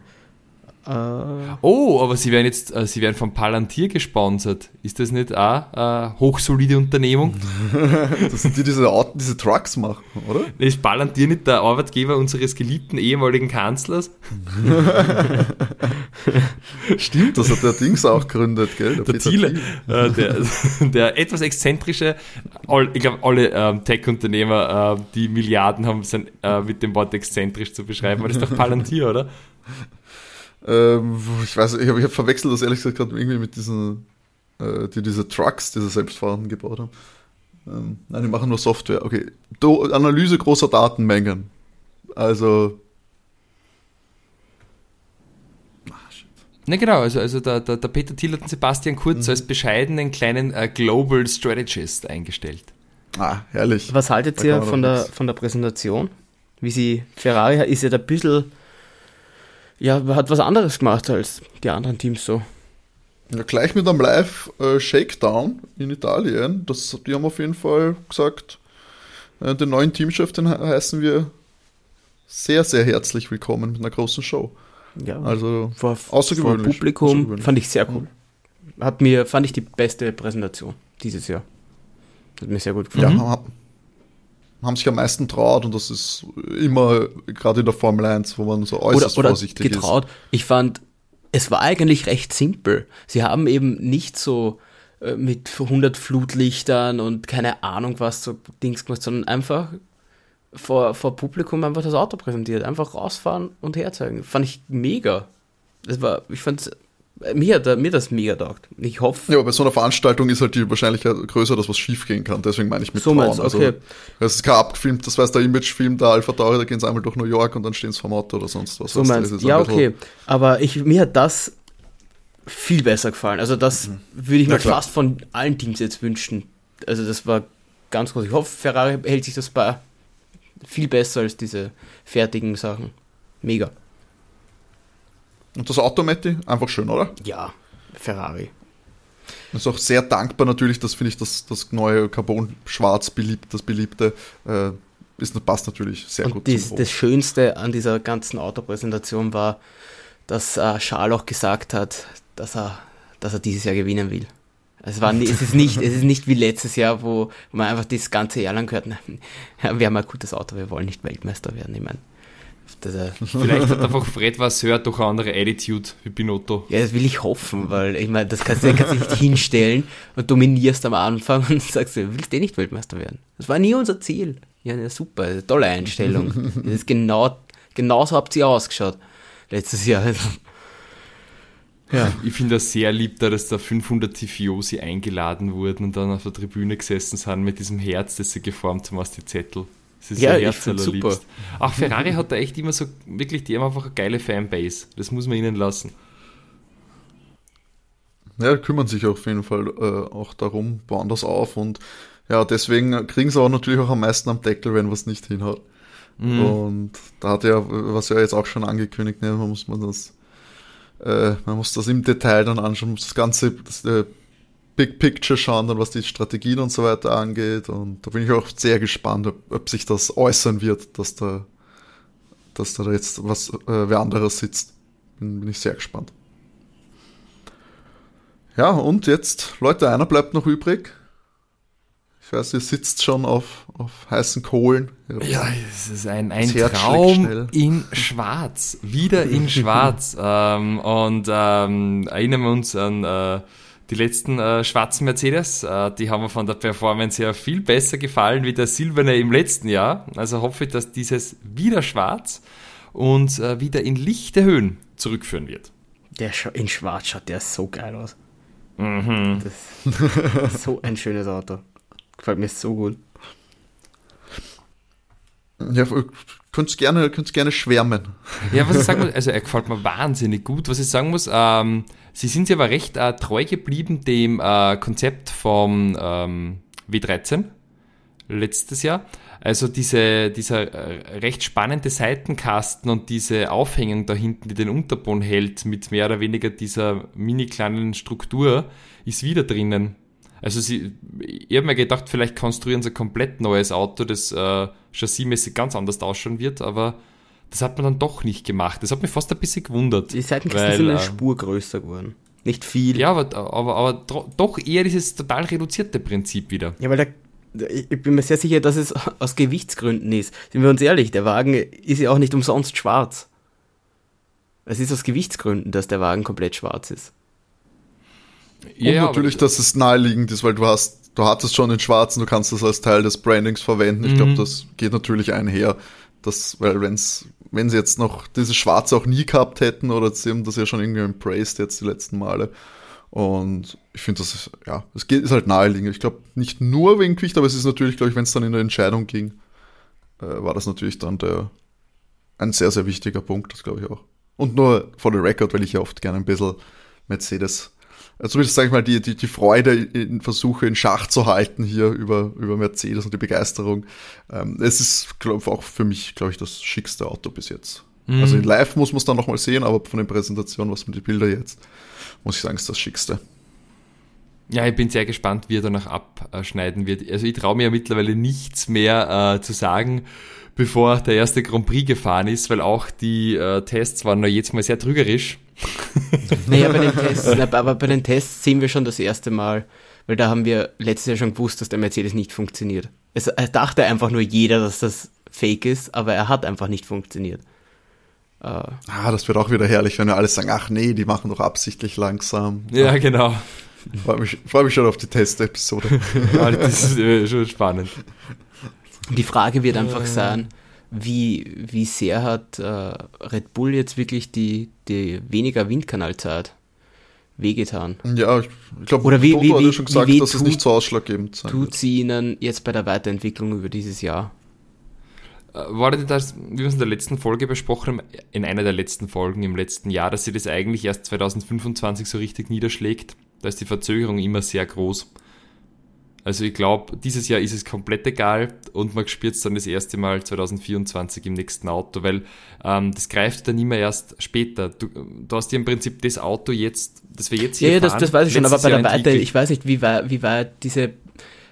Äh, oh, aber sie werden jetzt, äh, sie werden von Palantir gesponsert. Ist das nicht auch eine hochsolide Unternehmung? <laughs> das sind die, die diese, diese Trucks machen, oder? Ist Palantir nicht der Arbeitgeber unseres geliebten ehemaligen Kanzlers? <laughs> Stimmt, das hat der Dings auch gegründet, gell? Der, der Thiele, äh, der, <laughs> der, etwas exzentrische, all, ich glaube, alle ähm, Tech-Unternehmer, äh, die Milliarden haben, sind äh, mit dem Wort exzentrisch zu beschreiben, aber das ist doch Palantir, oder? Ähm, ich weiß, ich habe hab verwechselt das ehrlich gesagt gerade irgendwie mit diesen, äh, die diese Trucks, diese selbstfahrenden gebaut haben. Ähm, nein, die machen nur Software. Okay. Do Analyse großer Datenmengen. Also. Ne, genau, also, also der, der, der Peter Thiel hat den Sebastian Kurz mhm. als bescheidenen kleinen äh, Global Strategist eingestellt. Ah, herrlich. Was haltet ihr von der, von der Präsentation? Wie sie, Ferrari ist ja da ein bisschen ja, hat was anderes gemacht als die anderen Teams so. Ja, gleich mit einem Live-Shakedown in Italien. Das, die haben auf jeden Fall gesagt, äh, den neuen Teamchef, den heißen wir sehr, sehr herzlich willkommen mit einer großen Show. Ja, also vor, außergewöhnlich. Vor Publikum außergewöhnlich. fand ich sehr cool. Hat mir, fand ich die beste Präsentation dieses Jahr. Hat mir sehr gut gefallen. Ja, haben sich am meisten traut und das ist immer gerade in der Formel 1, wo man so äußerst oder, oder vorsichtig getraut. ist. Ich fand es war eigentlich recht simpel. Sie haben eben nicht so äh, mit 100 Flutlichtern und keine Ahnung was so Dings gemacht, sondern einfach vor, vor Publikum einfach das Auto präsentiert. Einfach rausfahren und herzeigen. Fand ich mega. Das war, ich fand's, mir hat mir das mega taugt. Ich hoffe. Ja, bei so einer Veranstaltung ist halt die Wahrscheinlichkeit größer, dass was schief gehen kann. Deswegen meine ich mit so Trauen. okay. Also, es ist kein abgefilmt, das weiß der Imagefilm, der Alpha Tauri, da gehen sie einmal durch New York und dann stehen sie vom Auto oder sonst was. So du, meinst das ist Ja, okay. Aber ich, mir hat das viel besser gefallen. Also das würde ich mir fast von allen Teams jetzt wünschen. Also das war ganz groß. Ich hoffe, Ferrari hält sich das bei viel besser als diese fertigen Sachen. Mega. Und das Auto, Matti, einfach schön, oder? Ja, Ferrari. Ist auch sehr dankbar natürlich, das finde ich, das, das neue Carbon-Schwarz, beliebt, das beliebte, äh, ist, das passt natürlich sehr Und gut dies, das Schönste an dieser ganzen Autopräsentation war, dass äh, Charles auch gesagt hat, dass er, dass er dieses Jahr gewinnen will. Es, war, es, ist nicht, es ist nicht wie letztes Jahr, wo man einfach das ganze Jahr lang gehört, <laughs> "Na, wir haben ein gutes Auto, wir wollen nicht Weltmeister werden. Ich meine, das, <laughs> Vielleicht hat einfach Fred Vasseur doch eine andere Attitude wie Binotto. ja, das will ich hoffen, weil ich meine, das kannst du kannst du nicht hinstellen und dominierst am Anfang und sagst, du willst eh nicht Weltmeister werden. Das war nie unser Ziel. Ja, ja super, tolle Einstellung. <laughs> Das ist genau, genauso habt ihr ausgeschaut letztes Jahr. Also, Ja. <laughs> Ich finde das sehr lieb, da, dass da 500 Tifiosi eingeladen wurden und dann auf der Tribüne gesessen sind mit diesem Herz, das sie geformt haben aus die Zettel. Das ist Ja, ja ich allerliebst. Auch Ferrari hat da echt immer so, wirklich, die haben einfach eine geile Fanbase. Das muss man ihnen lassen. Ja, kümmern sich auf jeden Fall äh, auch darum, bauen das auf und ja, deswegen kriegen sie auch natürlich auch am meisten am Deckel, wenn was nicht hinhaut. Und da hat ja, was ja jetzt auch schon angekündigt, ne, man muss man das, äh, man muss das im Detail dann anschauen, muss das ganze das, äh, Big Picture schauen, dann was die Strategien und so weiter angeht. Und da bin ich auch sehr gespannt, ob, ob sich das äußern wird, dass da, dass da jetzt was äh, wer anderes sitzt. Bin, bin ich sehr gespannt. Ja, und jetzt, Leute, einer bleibt noch übrig. Ich weiß, ihr sitzt schon auf, auf heißen Kohlen. Ja, es ist ein, ein Traum in Schwarz. Wieder in <laughs> Schwarz. ähm, und ähm, erinnern wir uns an äh, die letzten äh, schwarzen Mercedes. Äh, die haben mir von der Performance her viel besser gefallen wie der silberne im letzten Jahr. Also hoffe ich, dass dieses wieder schwarz und äh, wieder in lichte Höhen zurückführen wird. der scha- in Schwarz schaut der so geil aus. Mhm. So ein schönes Auto. Gefällt mir so gut. Ja, könnt gerne, könnt gerne schwärmen. Ja, was ich sagen muss, also er gefällt mir wahnsinnig gut. Was ich sagen muss, ähm, sie sind sich aber recht äh, treu geblieben dem äh, Konzept vom ähm, W13 letztes Jahr. Also diese, dieser äh, recht spannende Seitenkasten und diese Aufhängung da hinten, die den Unterboden hält, mit mehr oder weniger dieser mini kleinen Struktur, ist wieder drinnen. Also sie, ich habe mir gedacht, vielleicht konstruieren sie ein komplett neues Auto, das äh, chassismäßig ganz anders ausschauen wird, aber das hat man dann doch nicht gemacht. Das hat mich fast ein bisschen gewundert. Die Seitenkästen sind eine äh, Spur größer geworden. Nicht viel. Ja, aber, aber, aber doch eher dieses total reduzierte Prinzip wieder. Ja, weil der, ich bin mir sehr sicher, dass es <laughs> aus Gewichtsgründen ist. Sind wir uns ehrlich, der Wagen ist ja auch nicht umsonst schwarz. Es ist aus Gewichtsgründen, dass der Wagen komplett schwarz ist. Und Ja, natürlich, aber, dass es naheliegend ist, weil du hast, du hattest schon den schwarzen, du kannst das als Teil des Brandings verwenden. Ich glaube, Mhm. das geht natürlich einher. Das, weil wenn's, wenn sie jetzt noch dieses Schwarze auch nie gehabt hätten, oder sie haben das ja schon irgendwie embraced jetzt die letzten Male. Und ich finde, das ist, ja, es geht, ist halt naheliegend. Ich glaube, nicht nur wegen Gewicht, aber es ist natürlich, glaube ich, wenn es dann in der Entscheidung ging, äh, war das natürlich dann der, ein sehr, sehr wichtiger Punkt, das glaube ich auch. Und nur for the record, weil ich ja oft gerne ein bisschen Mercedes, zumindest sage ich mal, die, die, die Freude in Versuche in Schach zu halten hier über, über Mercedes und die Begeisterung. Ähm, es ist, glaube ich, auch für mich, glaube ich, das schickste Auto bis jetzt. Mhm. Also in live muss man es dann nochmal sehen, aber von den Präsentationen, was mit die Bilder jetzt, muss ich sagen, ist das schickste. ja, ich bin sehr gespannt, wie er danach abschneiden wird. Also ich traue mir ja mittlerweile nichts mehr äh, zu sagen, bevor der erste Grand Prix gefahren ist, weil auch die äh, Tests waren noch jetzt mal sehr trügerisch. <laughs> Naja, bei den Tests, na, aber bei den Tests sehen wir schon das erste Mal, weil da haben wir letztes Jahr schon gewusst, dass der Mercedes nicht funktioniert. Es er dachte einfach nur jeder, dass das fake ist, aber er hat einfach nicht funktioniert. Äh, Ah, das wird auch wieder herrlich, wenn wir alle sagen, ach nee, die machen doch absichtlich langsam. Ja, genau. Freue mich, freu mich schon auf die Testepisode. <laughs> Ja, das ist äh, schon spannend. Die Frage wird einfach sein, wie, wie sehr hat äh, Red Bull jetzt wirklich die, die weniger Windkanalzeit wehgetan? ja, ich, ich glaube, Oder wie- Toto wie- hat wie- ja schon gesagt, wie weh dass es tut- nicht so ausschlaggebend sein Tut wird. sie ihnen jetzt bei der Weiterentwicklung über dieses Jahr? Äh, War das, wie wir es in der letzten Folge besprochen haben, in einer der letzten Folgen im letzten Jahr, dass sie das eigentlich erst 2025 so richtig niederschlägt? Da ist die Verzögerung immer sehr groß. Also ich glaube, dieses Jahr ist es komplett egal und man spürt es dann das erste Mal 2024 im nächsten Auto, weil ähm, das greift dann immer erst später. Du, du hast ja im Prinzip das Auto jetzt, das wir jetzt hier Ja, ja das, fahren, das weiß ich schon, aber bei der Jahr entwickelt. ich weiß nicht, wie weit, wie weit diese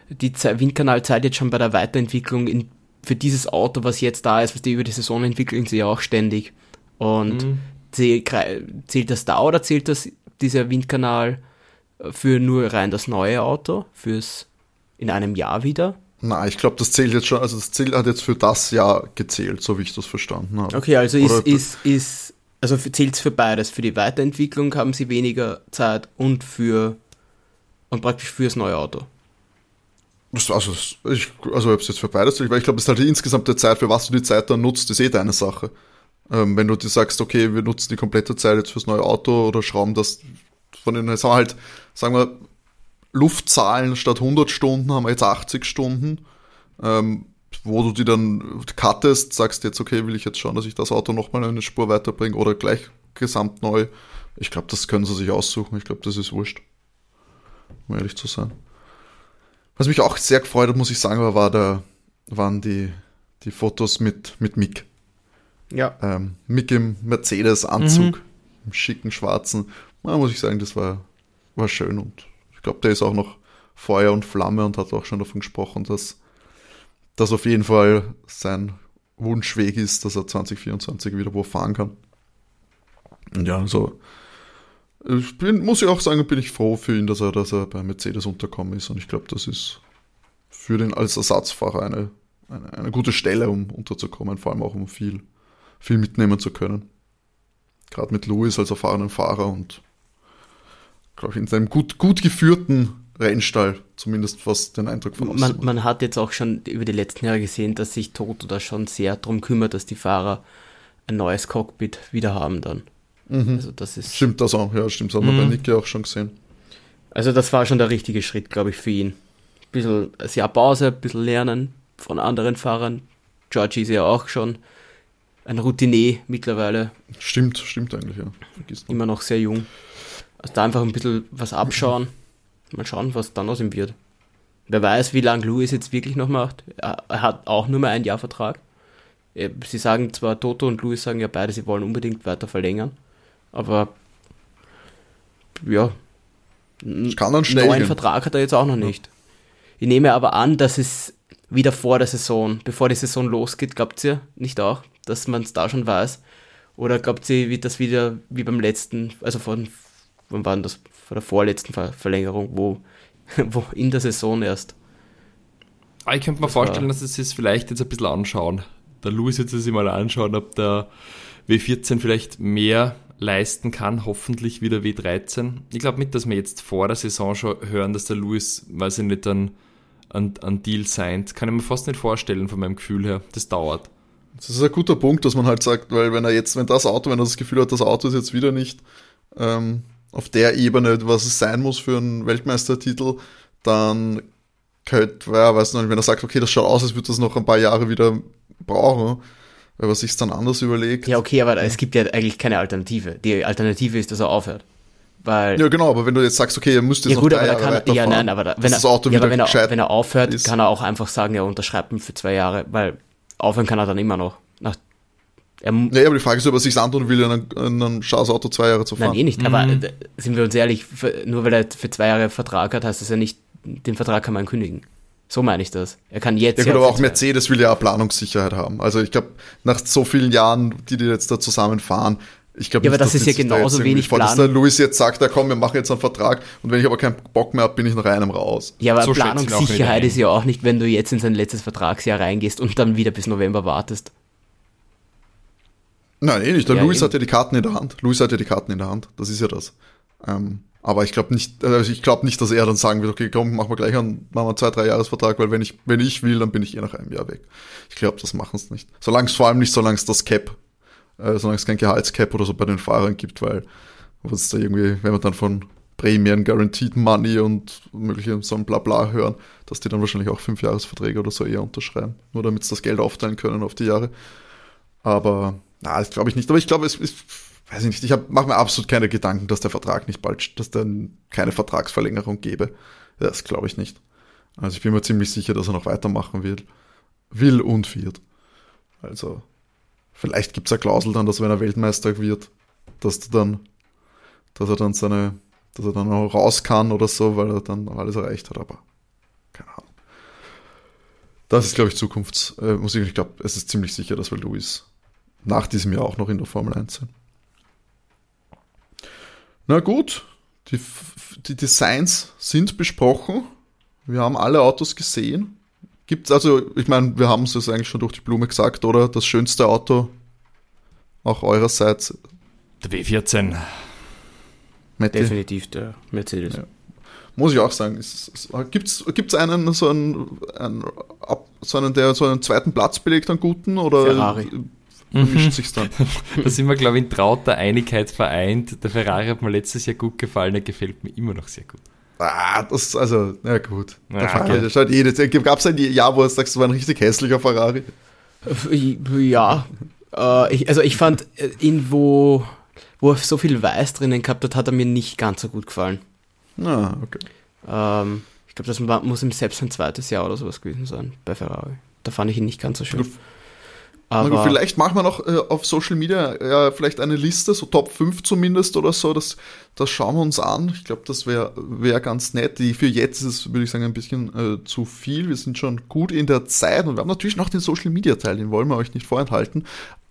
die Ze- Windkanalzeit jetzt schon bei der Weiterentwicklung in, für dieses Auto, was jetzt da ist, was die über die Saison entwickeln, sie ja auch ständig. Und Mhm. zäh- grei- zählt das da oder zählt das dieser Windkanal für nur rein das neue Auto, fürs in einem Jahr wieder? Na, ich glaube, das zählt jetzt schon, also das Ziel hat jetzt für das Jahr gezählt, so wie ich das verstanden habe. Okay, also ist, ist, ist, also zählt es für beides. Für die Weiterentwicklung haben sie weniger Zeit und für, und praktisch fürs neue Auto. Das, also, ich, also ob es jetzt für beides zählt, weil ich glaube, es ist halt die insgesamte Zeit, für was du die Zeit dann nutzt, ist eh deine Sache. Ähm, wenn du dir sagst, okay, wir nutzen die komplette Zeit jetzt fürs neue Auto oder schrauben das von den, sagen wir halt, sagen wir, Luftzahlen statt 100 Stunden haben wir jetzt 80 Stunden, ähm, wo du die dann cuttest, sagst jetzt, okay, will ich jetzt schauen, dass ich das Auto nochmal eine Spur weiterbringe oder gleich gesamt neu. Ich glaube, das können sie sich aussuchen. Ich glaube, das ist wurscht. Um ehrlich zu sein. Was mich auch sehr gefreut hat, muss ich sagen, war, der, waren die, die Fotos mit, mit Mick. Ja. Ähm, Mick im Mercedes-Anzug, im schicken schwarzen. Da muss ich sagen, das war, war schön und ich glaube, der ist auch noch Feuer und Flamme und hat auch schon davon gesprochen, dass das auf jeden Fall sein Wunschweg ist, dass er 2024 wieder wo fahren kann. Und ja, also ich bin, muss ich auch sagen, bin ich froh für ihn, dass er, dass er bei Mercedes unterkommen ist. Und ich glaube, das ist für den als Ersatzfahrer eine, eine, eine gute Stelle, um unterzukommen, vor allem auch um viel, viel mitnehmen zu können. Gerade mit Lewis als erfahrenen Fahrer und glaube ich in seinem gut, gut geführten Rennstall, zumindest was den Eindruck von Man, man hat jetzt auch schon über die letzten Jahre gesehen, dass sich Toto da schon sehr darum kümmert, dass die Fahrer ein neues Cockpit wieder haben dann. Also das ist, Stimmt das auch, ja, stimmt, das haben wir bei Mhm. Niki auch schon gesehen. also das war schon der richtige Schritt, glaube ich, für ihn. Bisschen ein Jahr Pause, ein bisschen lernen von anderen Fahrern. Georgie ist ja auch schon ein Routinier mittlerweile, Stimmt, stimmt eigentlich, ja. Immer noch sehr jung. Also da einfach ein bisschen was abschauen. Mal schauen, was dann aus ihm wird. Wer weiß, wie lange Lewis jetzt wirklich noch macht. Er, hat auch nur mal ein Jahr Vertrag. Äh, Sie sagen zwar, Toto und Lewis sagen ja beide, sie wollen unbedingt weiter verlängern. Aber ja, Es kann dann einen schnell neuen gehen. Vertrag hat er jetzt auch noch nicht. Ich nehme aber an, dass es wieder vor der Saison, bevor die Saison losgeht, glaubt ihr nicht auch, dass man es da schon weiß? Oder glaubt ihr, wird das wieder wie beim letzten, also von, wann war das, vor der vorletzten Ver Verlängerung, wo, <laughs> wo in der Saison erst? Aber ich könnte mir Das vorstellen, dass sie es vielleicht jetzt ein bisschen anschauen. Der Louis wird sich mal anschauen, ob der W14 vielleicht mehr leisten kann, hoffentlich wie der W13. Ich glaube nicht, dass wir jetzt vor der Saison schon hören, dass der Louis, weiß ich nicht, ein, ein, ein Deal signed. Kann ich mir fast nicht vorstellen von meinem Gefühl her. Das dauert. Das ist ein guter Punkt, dass man halt sagt, weil wenn er jetzt, wenn das Auto, wenn er das Gefühl hat, das Auto ist jetzt wieder nicht ähm, auf der Ebene, was es sein muss für einen Weltmeistertitel, dann könnte, ja, weiß nicht, wenn er sagt, okay, das schaut aus, als würde das noch ein paar Jahre wieder brauchen, weil er sich dann anders überlegt. Ja, okay, aber es gibt ja eigentlich keine Alternative. Die Alternative ist, dass er aufhört. Weil Ja, genau, aber wenn du jetzt sagst, okay, er müsste jetzt Ja gut, noch aber drei da Jahre kann ja nein, aber da, wenn, er, ja, aber wenn, er, wenn er aufhört, ist. kann er auch einfach sagen, er unterschreibt ihn für zwei Jahre, weil aufhören kann er dann immer noch. Er, Nee, aber die Frage ist, ob er sich antun will, in einem, in einem scheiß Auto zwei Jahre zu fahren. nein, eh nicht. Aber äh, sind wir uns ehrlich, für, nur weil er für zwei Jahre Vertrag hat, heißt das ja nicht, den Vertrag kann man kündigen. So meine ich das. Er kann jetzt Ja gut, aber auch Mercedes will ja auch Planungssicherheit haben. Also ich glaube, nach so vielen Jahren, die die jetzt da zusammen fahren, ich glaube Ja, aber nicht, das dass ist ja da genauso jetzt irgendwie wenig vor, dass der Luis jetzt sagt, ja komm, wir machen jetzt einen Vertrag und wenn ich aber keinen Bock mehr habe, bin ich nach einem raus. Ja, aber So Planungssicherheit ist ja auch nicht, wenn du jetzt in sein letztes Vertragsjahr reingehst und dann wieder bis November wartest. Nein, eh nicht. Der Ja, Luis hat ja die Karten in der Hand. Luis hat ja die Karten in der Hand. Das ist ja das. Ähm, aber ich glaube nicht, also ich glaube nicht, dass er dann sagen wird, okay, komm, machen wir gleich einen, machen wir einen zwei, drei Jahresvertrag, weil wenn ich, wenn ich will, dann bin ich eh nach einem Jahr weg. Ich glaube, das machen es nicht. Solange es vor allem nicht, solange es das Cap, äh, solange es kein Gehaltscap oder so bei den Fahrern gibt, weil was da irgendwie, wenn man dann von Prämien, Guaranteed Money und mögliche so ein Blabla hören, dass die dann wahrscheinlich auch fünf Jahresverträge oder so eher unterschreiben, nur damit sie das Geld aufteilen können auf die Jahre. Aber, na, das glaube ich nicht. Aber ich glaube, es ist, weiß ich nicht, ich mache mir absolut keine Gedanken, dass der Vertrag nicht bald, dass dann keine Vertragsverlängerung gäbe. Das glaube ich nicht. Also ich bin mir ziemlich sicher, dass er noch weitermachen will, will und wird. Also, vielleicht gibt es eine Klausel dann, dass wenn er Weltmeister wird, dass du dann, dass er dann seine, dass er dann auch raus kann oder so, weil er dann alles erreicht hat, aber keine Ahnung. Das ist, glaube ich, Zukunftsmusik. Ich glaube, es ist ziemlich sicher, dass wir Luis nach diesem Jahr auch noch in der Formel 1 sind. Na gut, die, die Designs sind besprochen. Wir haben alle Autos gesehen. Gibt's also, ich meine, wir haben es jetzt eigentlich schon durch die Blume gesagt, oder? Das schönste Auto auch eurerseits. Der W14. Matti, Definitiv der Mercedes. Ja. muss ich auch sagen. Gibt es gibt's einen, so einen, einen, so einen, der so einen zweiten Platz belegt, einen guten? Oder Ferrari. Vermischt sich's dann? <laughs> Da sind wir, glaube ich, in trauter Einigkeit vereint. Der Ferrari hat mir letztes Jahr gut gefallen, der gefällt mir immer noch sehr gut. Ah, das, also, na gut. Der Ja, Ferrari, okay. der schaut jedes, gab es ein Jahr, wo du sagst, das war ein richtig hässlicher Ferrari? Ja, äh, ich, also ich fand äh, ihn, wo, wo er so viel Weiß drinnen gehabt hat, hat er mir nicht ganz so gut gefallen. Ah, okay. Ähm, ich glaube, das muss ihm selbst ein zweites Jahr oder sowas gewesen sein bei Ferrari. Da fand ich ihn nicht ganz so schön. Aber vielleicht machen wir noch äh, auf Social Media äh, vielleicht eine Liste, so Top 5 zumindest oder so. Das, das schauen wir uns an. Ich glaube, das wäre wär ganz nett. Die, für jetzt ist es, würde ich sagen, ein bisschen äh, zu viel. Wir sind schon gut in der Zeit und wir haben natürlich noch den Social Media Teil, den wollen wir euch nicht vorenthalten.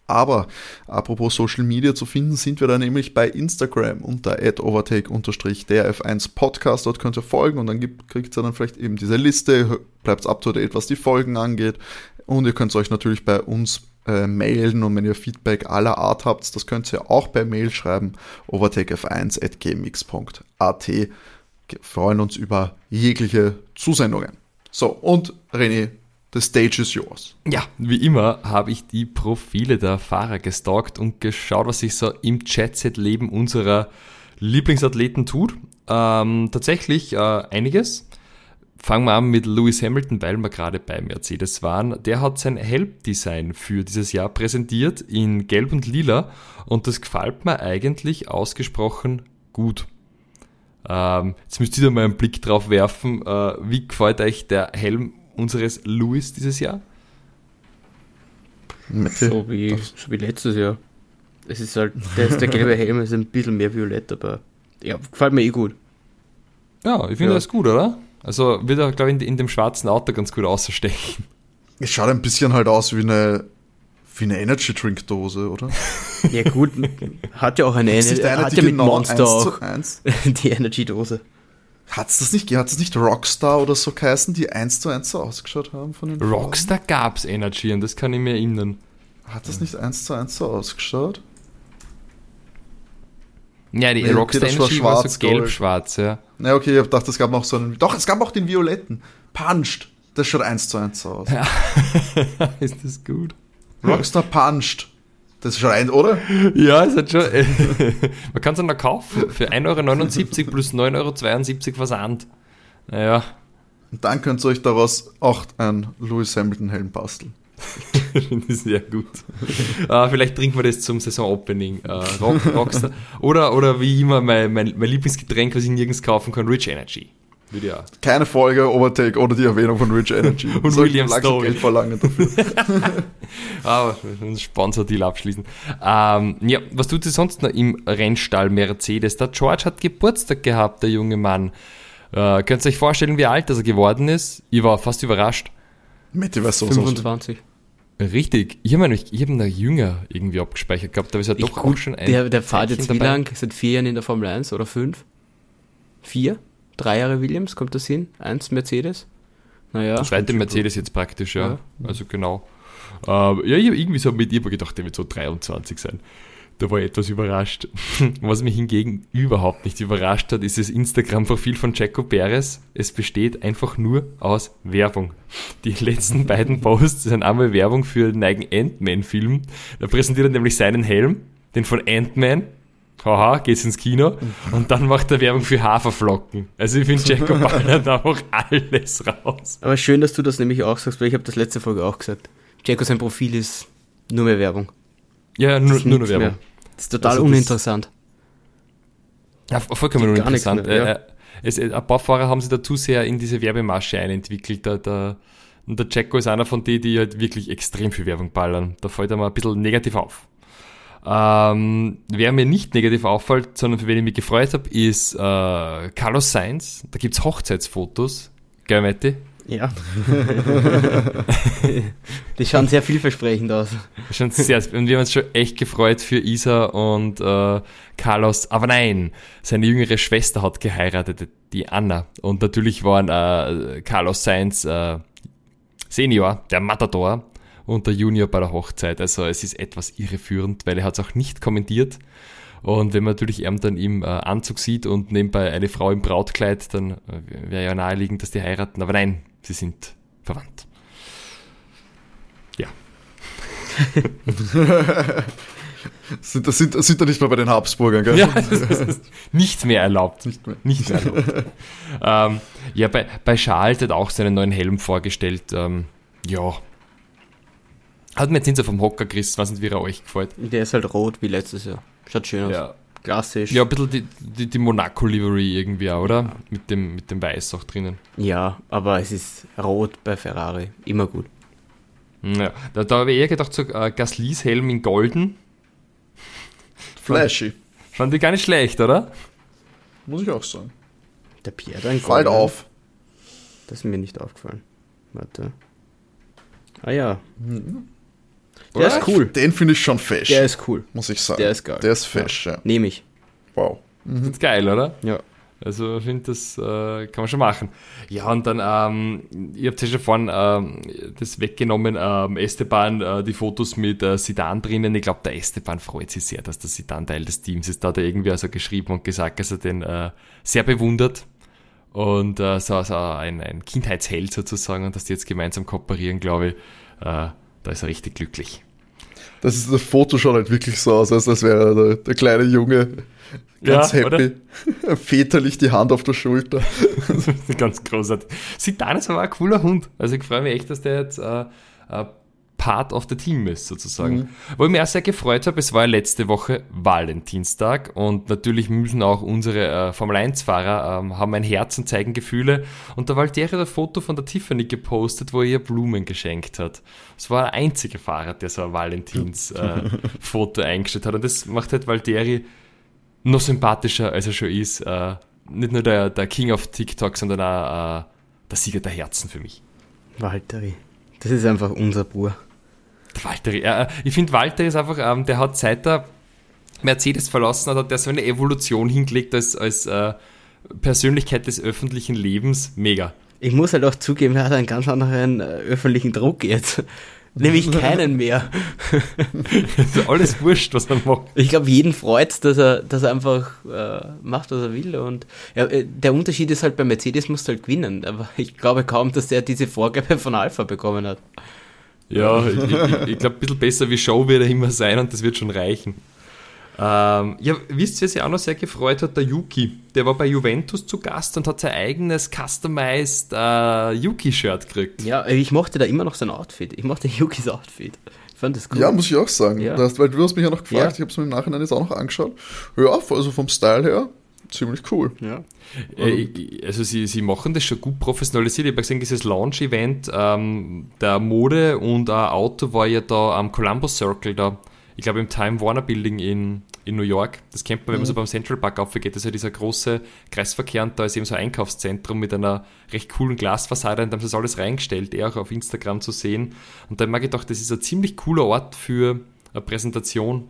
Aber apropos Social Media zu finden, sind wir da nämlich bei Instagram unter overtake-der F1 Podcast. Dort könnt ihr folgen und dann gibt, kriegt ihr dann vielleicht eben diese Liste, bleibt up to date, was die Folgen angeht. Und ihr könnt euch natürlich bei uns äh, mailen und wenn ihr Feedback aller Art habt, das könnt ihr auch per Mail schreiben, overtakef1.gmx.at. Wir freuen uns über jegliche Zusendungen. So, und René, the stage is yours. Ja, wie immer habe ich die Profile der Fahrer gestalkt und geschaut, was sich so im Chatset-Leben unserer Lieblingsathleten tut. Ähm, tatsächlich äh, einiges. Fangen wir an mit Lewis Hamilton, weil wir gerade bei Mercedes waren. Der hat sein Help-Design für dieses Jahr präsentiert in Gelb und Lila und das gefällt mir eigentlich ausgesprochen gut. Ähm, jetzt müsst ihr da mal einen Blick drauf werfen. Äh, wie gefällt euch der Helm unseres Lewis dieses Jahr? so wie, so wie letztes Jahr. Es ist halt, der, der gelbe <laughs> Helm ist ein bisschen mehr violett, aber ja, gefällt mir eh gut. Ja, ich finde Ja. das gut, oder? Also wird er, glaube ich, in, in dem schwarzen Auto ganz gut ausstechen. Es schaut ein bisschen halt aus wie eine, wie eine Energy Drink Dose, oder? <laughs> Ja gut, hat ja auch eine, Ist nicht Ener eine, hat ja mit genau Monster eins auch zu eins? <laughs> die Energy-Dose. Hat's das nicht, hat's das nicht Rockstar oder so geheißen, die eins zu eins so ausgeschaut haben von den Rockstar gab's Energy und das kann ich mir erinnern. Hat das nicht eins zu eins so ausgeschaut? Ja, die Nee, okay, Rockstar das war Energy war so schwarz-gold. gelb-schwarz, ja. Na okay, ich gedacht, es gab noch so einen. Doch, es gab auch den violetten. Punched. Das schaut eins zu eins so aus. <laughs> Ist das gut? Rockstar Punched. Das schaut ein, oder? Ja, es hat schon. <laughs> Man kann es dann noch kaufen für 1,79 Euro plus 9,72 Euro Versand. Naja, Und dann könnt ihr euch daraus auch ein Lewis Hamilton Helm basteln. <laughs> finde ich sehr gut. äh, vielleicht trinken wir das zum Saisonopening. Äh, Rock, Rockstar. Oder, oder wie immer mein, mein, mein Lieblingsgetränk, was ich nirgends kaufen kann, Rich Energy. Ja. Keine Folge, Overtake oder die Erwähnung von Rich Energy. <laughs> Und Sollten William Stowe. Geld verlangen dafür. Aber <laughs> einen Sponsor-Deal abschließen. Ähm, ja, was tut sie sonst noch im Rennstall Mercedes? Der George hat Geburtstag gehabt, der junge Mann. Äh, könnt ihr euch vorstellen, wie alt er geworden ist? Ich war fast überrascht. Weiß sowas aus. 25. Richtig. Ich habe ihn, ich hab noch jünger irgendwie abgespeichert gehabt, aber ist ja Ich doch auch gut, schon ein. der, der fährt jetzt wie lang? Seit vier Jahren in der Formel 1 oder fünf? Vier? Drei Jahre Williams, kommt das hin? Eins Mercedes? Naja. Zweite Mercedes jetzt praktisch, ja. Ja. Also genau. Ähm, ja, ich habe irgendwie so mit ihr gedacht, der wird so 23 sein. Da war ich etwas überrascht. <laughs> Was mich hingegen überhaupt nicht überrascht hat, ist das Instagram-Profil von Jaco Perez. Es besteht einfach nur aus Werbung. Die <laughs> letzten beiden Posts sind einmal Werbung für den eigenen Ant-Man-Film. Da präsentiert er nämlich seinen Helm, den von Ant-Man. Haha, geht's ins Kino. Und dann macht er Werbung für Haferflocken. Also ich finde, Jaco <laughs> ballert einfach alles raus. Aber schön, dass du das nämlich auch sagst, weil ich habe das letzte Folge auch gesagt. Jaco, sein Profil ist nur mehr Werbung. Ja, nur, nur nichts Werbung. mehr. Das ist total Also uninteressant. Ja, vollkommen uninteressant. mehr, ja. Äh, äh, es, äh, ein paar Fahrer haben sich dazu sehr in diese Werbemasche einentwickelt. Der, der, und der Jacko ist einer von denen, die halt wirklich extrem viel Werbung ballern. Da fällt er mal ein bisschen negativ auf. Ähm, wer mir nicht negativ auffällt, sondern für wen ich mich gefreut habe, ist äh, Carlos Sainz. Da gibt's Hochzeitsfotos. Gell, Matti? Ja. <laughs> Die schauen sehr vielversprechend aus. Schon sehr, und wir haben uns schon echt gefreut für Isa und äh, Carlos. Aber nein, seine jüngere Schwester hat geheiratet, die Anna. Und natürlich waren äh, Carlos Sainz äh, Senior, der Matador, und der Junior bei der Hochzeit. Also es ist etwas irreführend, weil er hat es auch nicht kommentiert. Und wenn man natürlich ihn dann im äh, Anzug sieht und nebenbei eine Frau im Brautkleid, dann äh, wäre ja naheliegend, dass die heiraten. Aber nein, sie sind verwandt. Ja. <laughs> Sind, das sind, das sind da nicht mehr bei den Habsburgern, gell? Ja, <laughs> das ist nicht mehr erlaubt. Nicht mehr. Nicht mehr erlaubt. <laughs> ähm, ja, bei, bei Charles hat auch seinen neuen Helm vorgestellt. Ähm, ja. Hat mir jetzt nicht so vom Hocker gerissen, weiß nicht, wie er euch gefällt. Der ist halt rot wie letztes Jahr. Schaut schön aus. Ja, Klassisch. ja ein bisschen die, die, die Monaco-Livery irgendwie auch, oder? Mit dem, mit dem Weiß auch drinnen. Ja, aber es ist rot bei Ferrari. Immer gut. Ja, da, da habe ich eher gedacht, so äh, Gaslys Helm in Golden. Flashy, Fand ich gar nicht schlecht, oder? muss ich auch sagen. Der Pierre dann Fällt auf. Das ist mir nicht aufgefallen. Warte. Ah ja, Oder? ist cool. Den finde ich schon fesch, der ist cool. muss ich sagen. der ist geil. Der ist fesch, ja. Nehme ich. Wow. Das ist geil, oder? Ja. Also ich finde, das äh, kann man schon machen. Ja, und dann, ähm, ihr habt ja schon vorhin ähm, das weggenommen, ähm, Esteban, äh, die Fotos mit äh, Sidan drinnen. Ich glaube, der Esteban freut sich sehr, dass der Sidan Teil des Teams ist. Da hat er irgendwie also geschrieben und gesagt, dass er den äh, sehr bewundert. Und äh, so, so ein, ein Kindheitsheld sozusagen und dass die jetzt gemeinsam kooperieren, glaube ich, äh, da ist er richtig glücklich. Das, ist, das Foto schaut halt wirklich so aus, als, wäre der, der kleine Junge ganz Ja, happy. <laughs> Väterlich die Hand auf der Schulter. <laughs> Ganz großartig. Sidan ist aber ein cooler Hund. Also ich freue mich echt, dass der jetzt äh, äh, Part of the Team ist, sozusagen. Wo ich mich auch sehr gefreut habe, es war letzte Woche Valentinstag und natürlich müssen auch unsere äh, Formel-1-Fahrer ähm, haben ein Herz und zeigen Gefühle. Und der Valtteri hat ein Foto von der Tiffany gepostet, wo er ihr Blumen geschenkt hat. Es war der einzige Fahrer, der so ein Valentins-Foto <laughs> eingestellt hat. Und das macht halt Valtteri noch sympathischer, als er schon ist. Äh, nicht nur der, der King of TikTok, sondern auch äh, der Sieger der Herzen für mich. Valtteri. Das ist einfach unser Bur. Der Valtteri. Äh, ich finde, Valtteri ist einfach, ähm, der hat seit er Mercedes verlassen hat, hat der so eine Evolution hingelegt als, als äh, Persönlichkeit des öffentlichen Lebens. Mega. Ich muss halt auch zugeben, er hat einen ganz anderen äh, öffentlichen Druck jetzt. Nämlich keinen mehr. <laughs> Also alles wurscht, was man macht. Ich glaube, jeden freut dass er, dass er einfach äh, macht, was er will. Und ja, äh, der Unterschied ist halt, bei Mercedes musst du halt gewinnen. Aber ich glaube kaum, dass er diese Vorgabe von Alpha bekommen hat. Ja, ich, ich, ich glaube, ein bisschen besser wie Show wird er immer sein und das wird schon reichen. Ähm, ja, wisst ihr, wer sich auch noch sehr gefreut hat? Der Yuki. Der war bei Juventus zu Gast und hat sein eigenes customized äh, Yuki-Shirt gekriegt. Ja, ich mochte da immer noch sein Outfit. Ich mochte Yukis Outfit. Ich fand das cool. Ja, muss ich auch sagen. Ja. Das, weil du hast mich ja noch gefragt, Ja. ich habe es mir im Nachhinein jetzt auch noch angeschaut. Ja, also vom Style her, ziemlich cool. ja. Äh, also sie, sie machen das schon gut professionalisiert. Ich habe gesehen, dieses Launch-Event ähm, der Mode und ein Auto war ja da am Columbus Circle da. Ich glaube im Time Warner Building in, in New York. Das kennt man, wenn man so beim Central Park aufgeht. Das ist ja dieser große Kreisverkehr und da ist eben so ein Einkaufszentrum mit einer recht coolen Glasfassade und da haben sie das alles reingestellt, eher auch auf Instagram zu sehen. Und da habe ich gedacht, das ist ein ziemlich cooler Ort für eine Präsentation.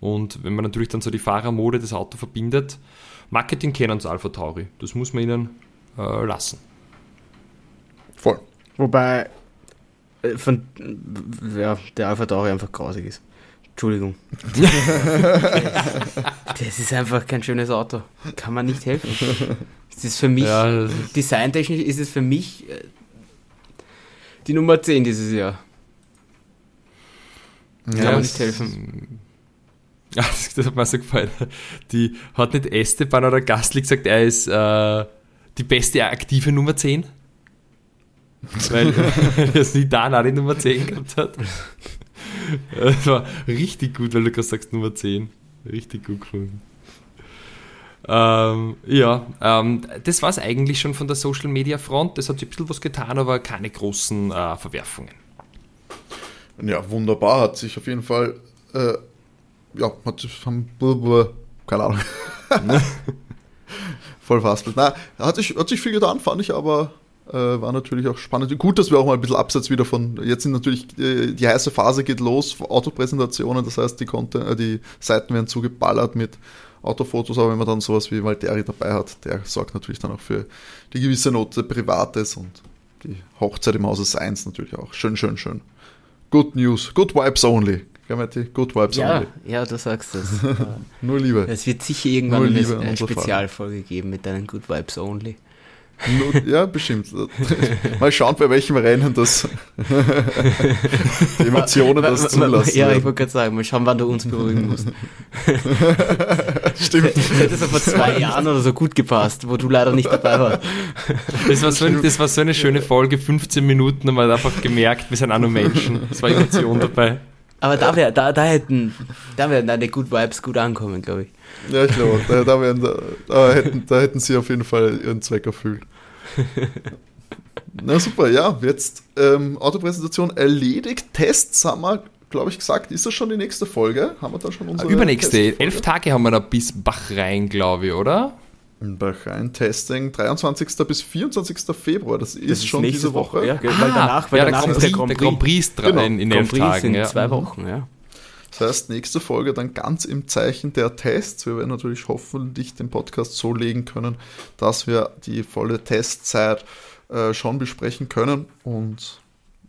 Und wenn man natürlich dann so die Fahrermode das Auto verbindet, Marketing kennen sie Alpha Tauri. Das muss man ihnen äh, lassen. Voll. Wobei, Äh, Von, ja, der Alpha Tauri einfach grausig ist. Entschuldigung. <laughs> das ist einfach kein schönes Auto. Kann man nicht helfen. <laughs> Das ist für mich, Ja, designtechnisch ist es für mich äh, die Nummer 10 dieses Jahr. Kann Ja, man nicht helfen. <laughs> Das, das hat mir so gefallen. Die hat nicht Esteban oder Gastli gesagt, er ist äh, die beste aktive Nummer 10? Weil das Nidan auch die Nummer 10 gehabt hat. Das war richtig gut, weil du gerade sagst Nummer 10. Richtig gut gefunden. Ähm, ja, ähm, das war es eigentlich schon von der Social Media Front. Das hat sich ein bisschen was getan, aber keine großen äh, Verwerfungen. Ja, wunderbar, hat sich auf jeden Fall, äh, ja, hat sich, haben, keine Ahnung. <laughs> Voll verhaspelt. Na, hat sich, hat sich viel getan, fand ich, aber äh, war natürlich auch spannend. Gut, dass wir auch mal ein bisschen abseits wieder von, jetzt sind natürlich, äh, die heiße Phase geht los, Autopräsentationen, das heißt, die, Content, äh, die Seiten werden zugeballert mit Autofotos, aber wenn man dann sowas wie Valtteri dabei hat, der sorgt natürlich dann auch für die gewisse Note Privates und die Hochzeit im Hause Science natürlich auch. Schön, schön, schön. Good News, good vibes only. Gell, Matti? Good vibes Ja, only. ja, du sagst das. <laughs> Nur Liebe. Es wird sicher irgendwann eine, eine Spezialfolge geben mit deinen Good Vibes Only. Nur, ja, bestimmt. <laughs> Mal schauen, bei welchem Rennen das die Emotionen das zulassen. Ja, ich wollte gerade sagen, mal schauen, wann du uns beruhigen musst. <laughs> Stimmt. Das hätte so vor zwei Jahren oder so gut gepasst, wo du leider nicht dabei warst. Das war, so ein, das war so eine schöne Folge, 15 Minuten, und man hat einfach gemerkt, wir sind auch nur Menschen. Es war Emotion dabei. Aber da, wär, da, da hätten da werden deine Good Vibes gut ankommen, glaube ich. Ja, ich glaube, da, da, wären, da, da, hätten, da hätten sie auf jeden Fall ihren Zweck erfüllt. <laughs> Na super, ja, jetzt ähm, Autopräsentation erledigt. Tests haben wir, glaube ich, gesagt. Ist das schon die nächste Folge? Haben wir da schon unsere Übernächste, elf Tage haben wir da bis Bachrhein, glaube ich, oder? In Bahrain Testing, 23. bis 24. Februar. Das ist, Das ist schon diese Woche. Ja, weil danach, weil Ah, ja, danach der, ist der Grand Prix, der. Grand Prix ist dran Genau, in, in Grand elf Prix Tagen. Ja. zwei Wochen, ja. Das heißt, nächste Folge dann ganz im Zeichen der Tests. Wir werden natürlich hoffentlich den Podcast so legen können, dass wir die volle Testzeit äh, schon besprechen können. Und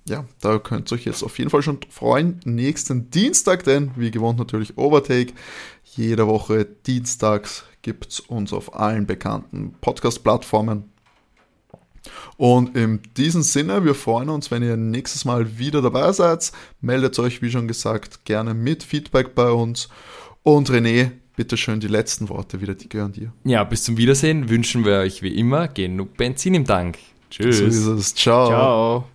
ja, da könnt ihr euch jetzt auf jeden Fall schon freuen. Nächsten Dienstag, denn wie gewohnt natürlich Overtake. Jede Woche dienstags gibt es uns auf allen bekannten Podcast-Plattformen. Und in diesem Sinne, wir freuen uns, wenn ihr nächstes Mal wieder dabei seid. Meldet euch, wie schon gesagt, gerne mit Feedback bei uns. Und René, bitteschön die letzten Worte wieder, die gehören dir. ja, bis zum Wiedersehen wünschen wir euch wie immer genug Benzin im Tank. Tschüss. So ist es. Ciao. Ciao.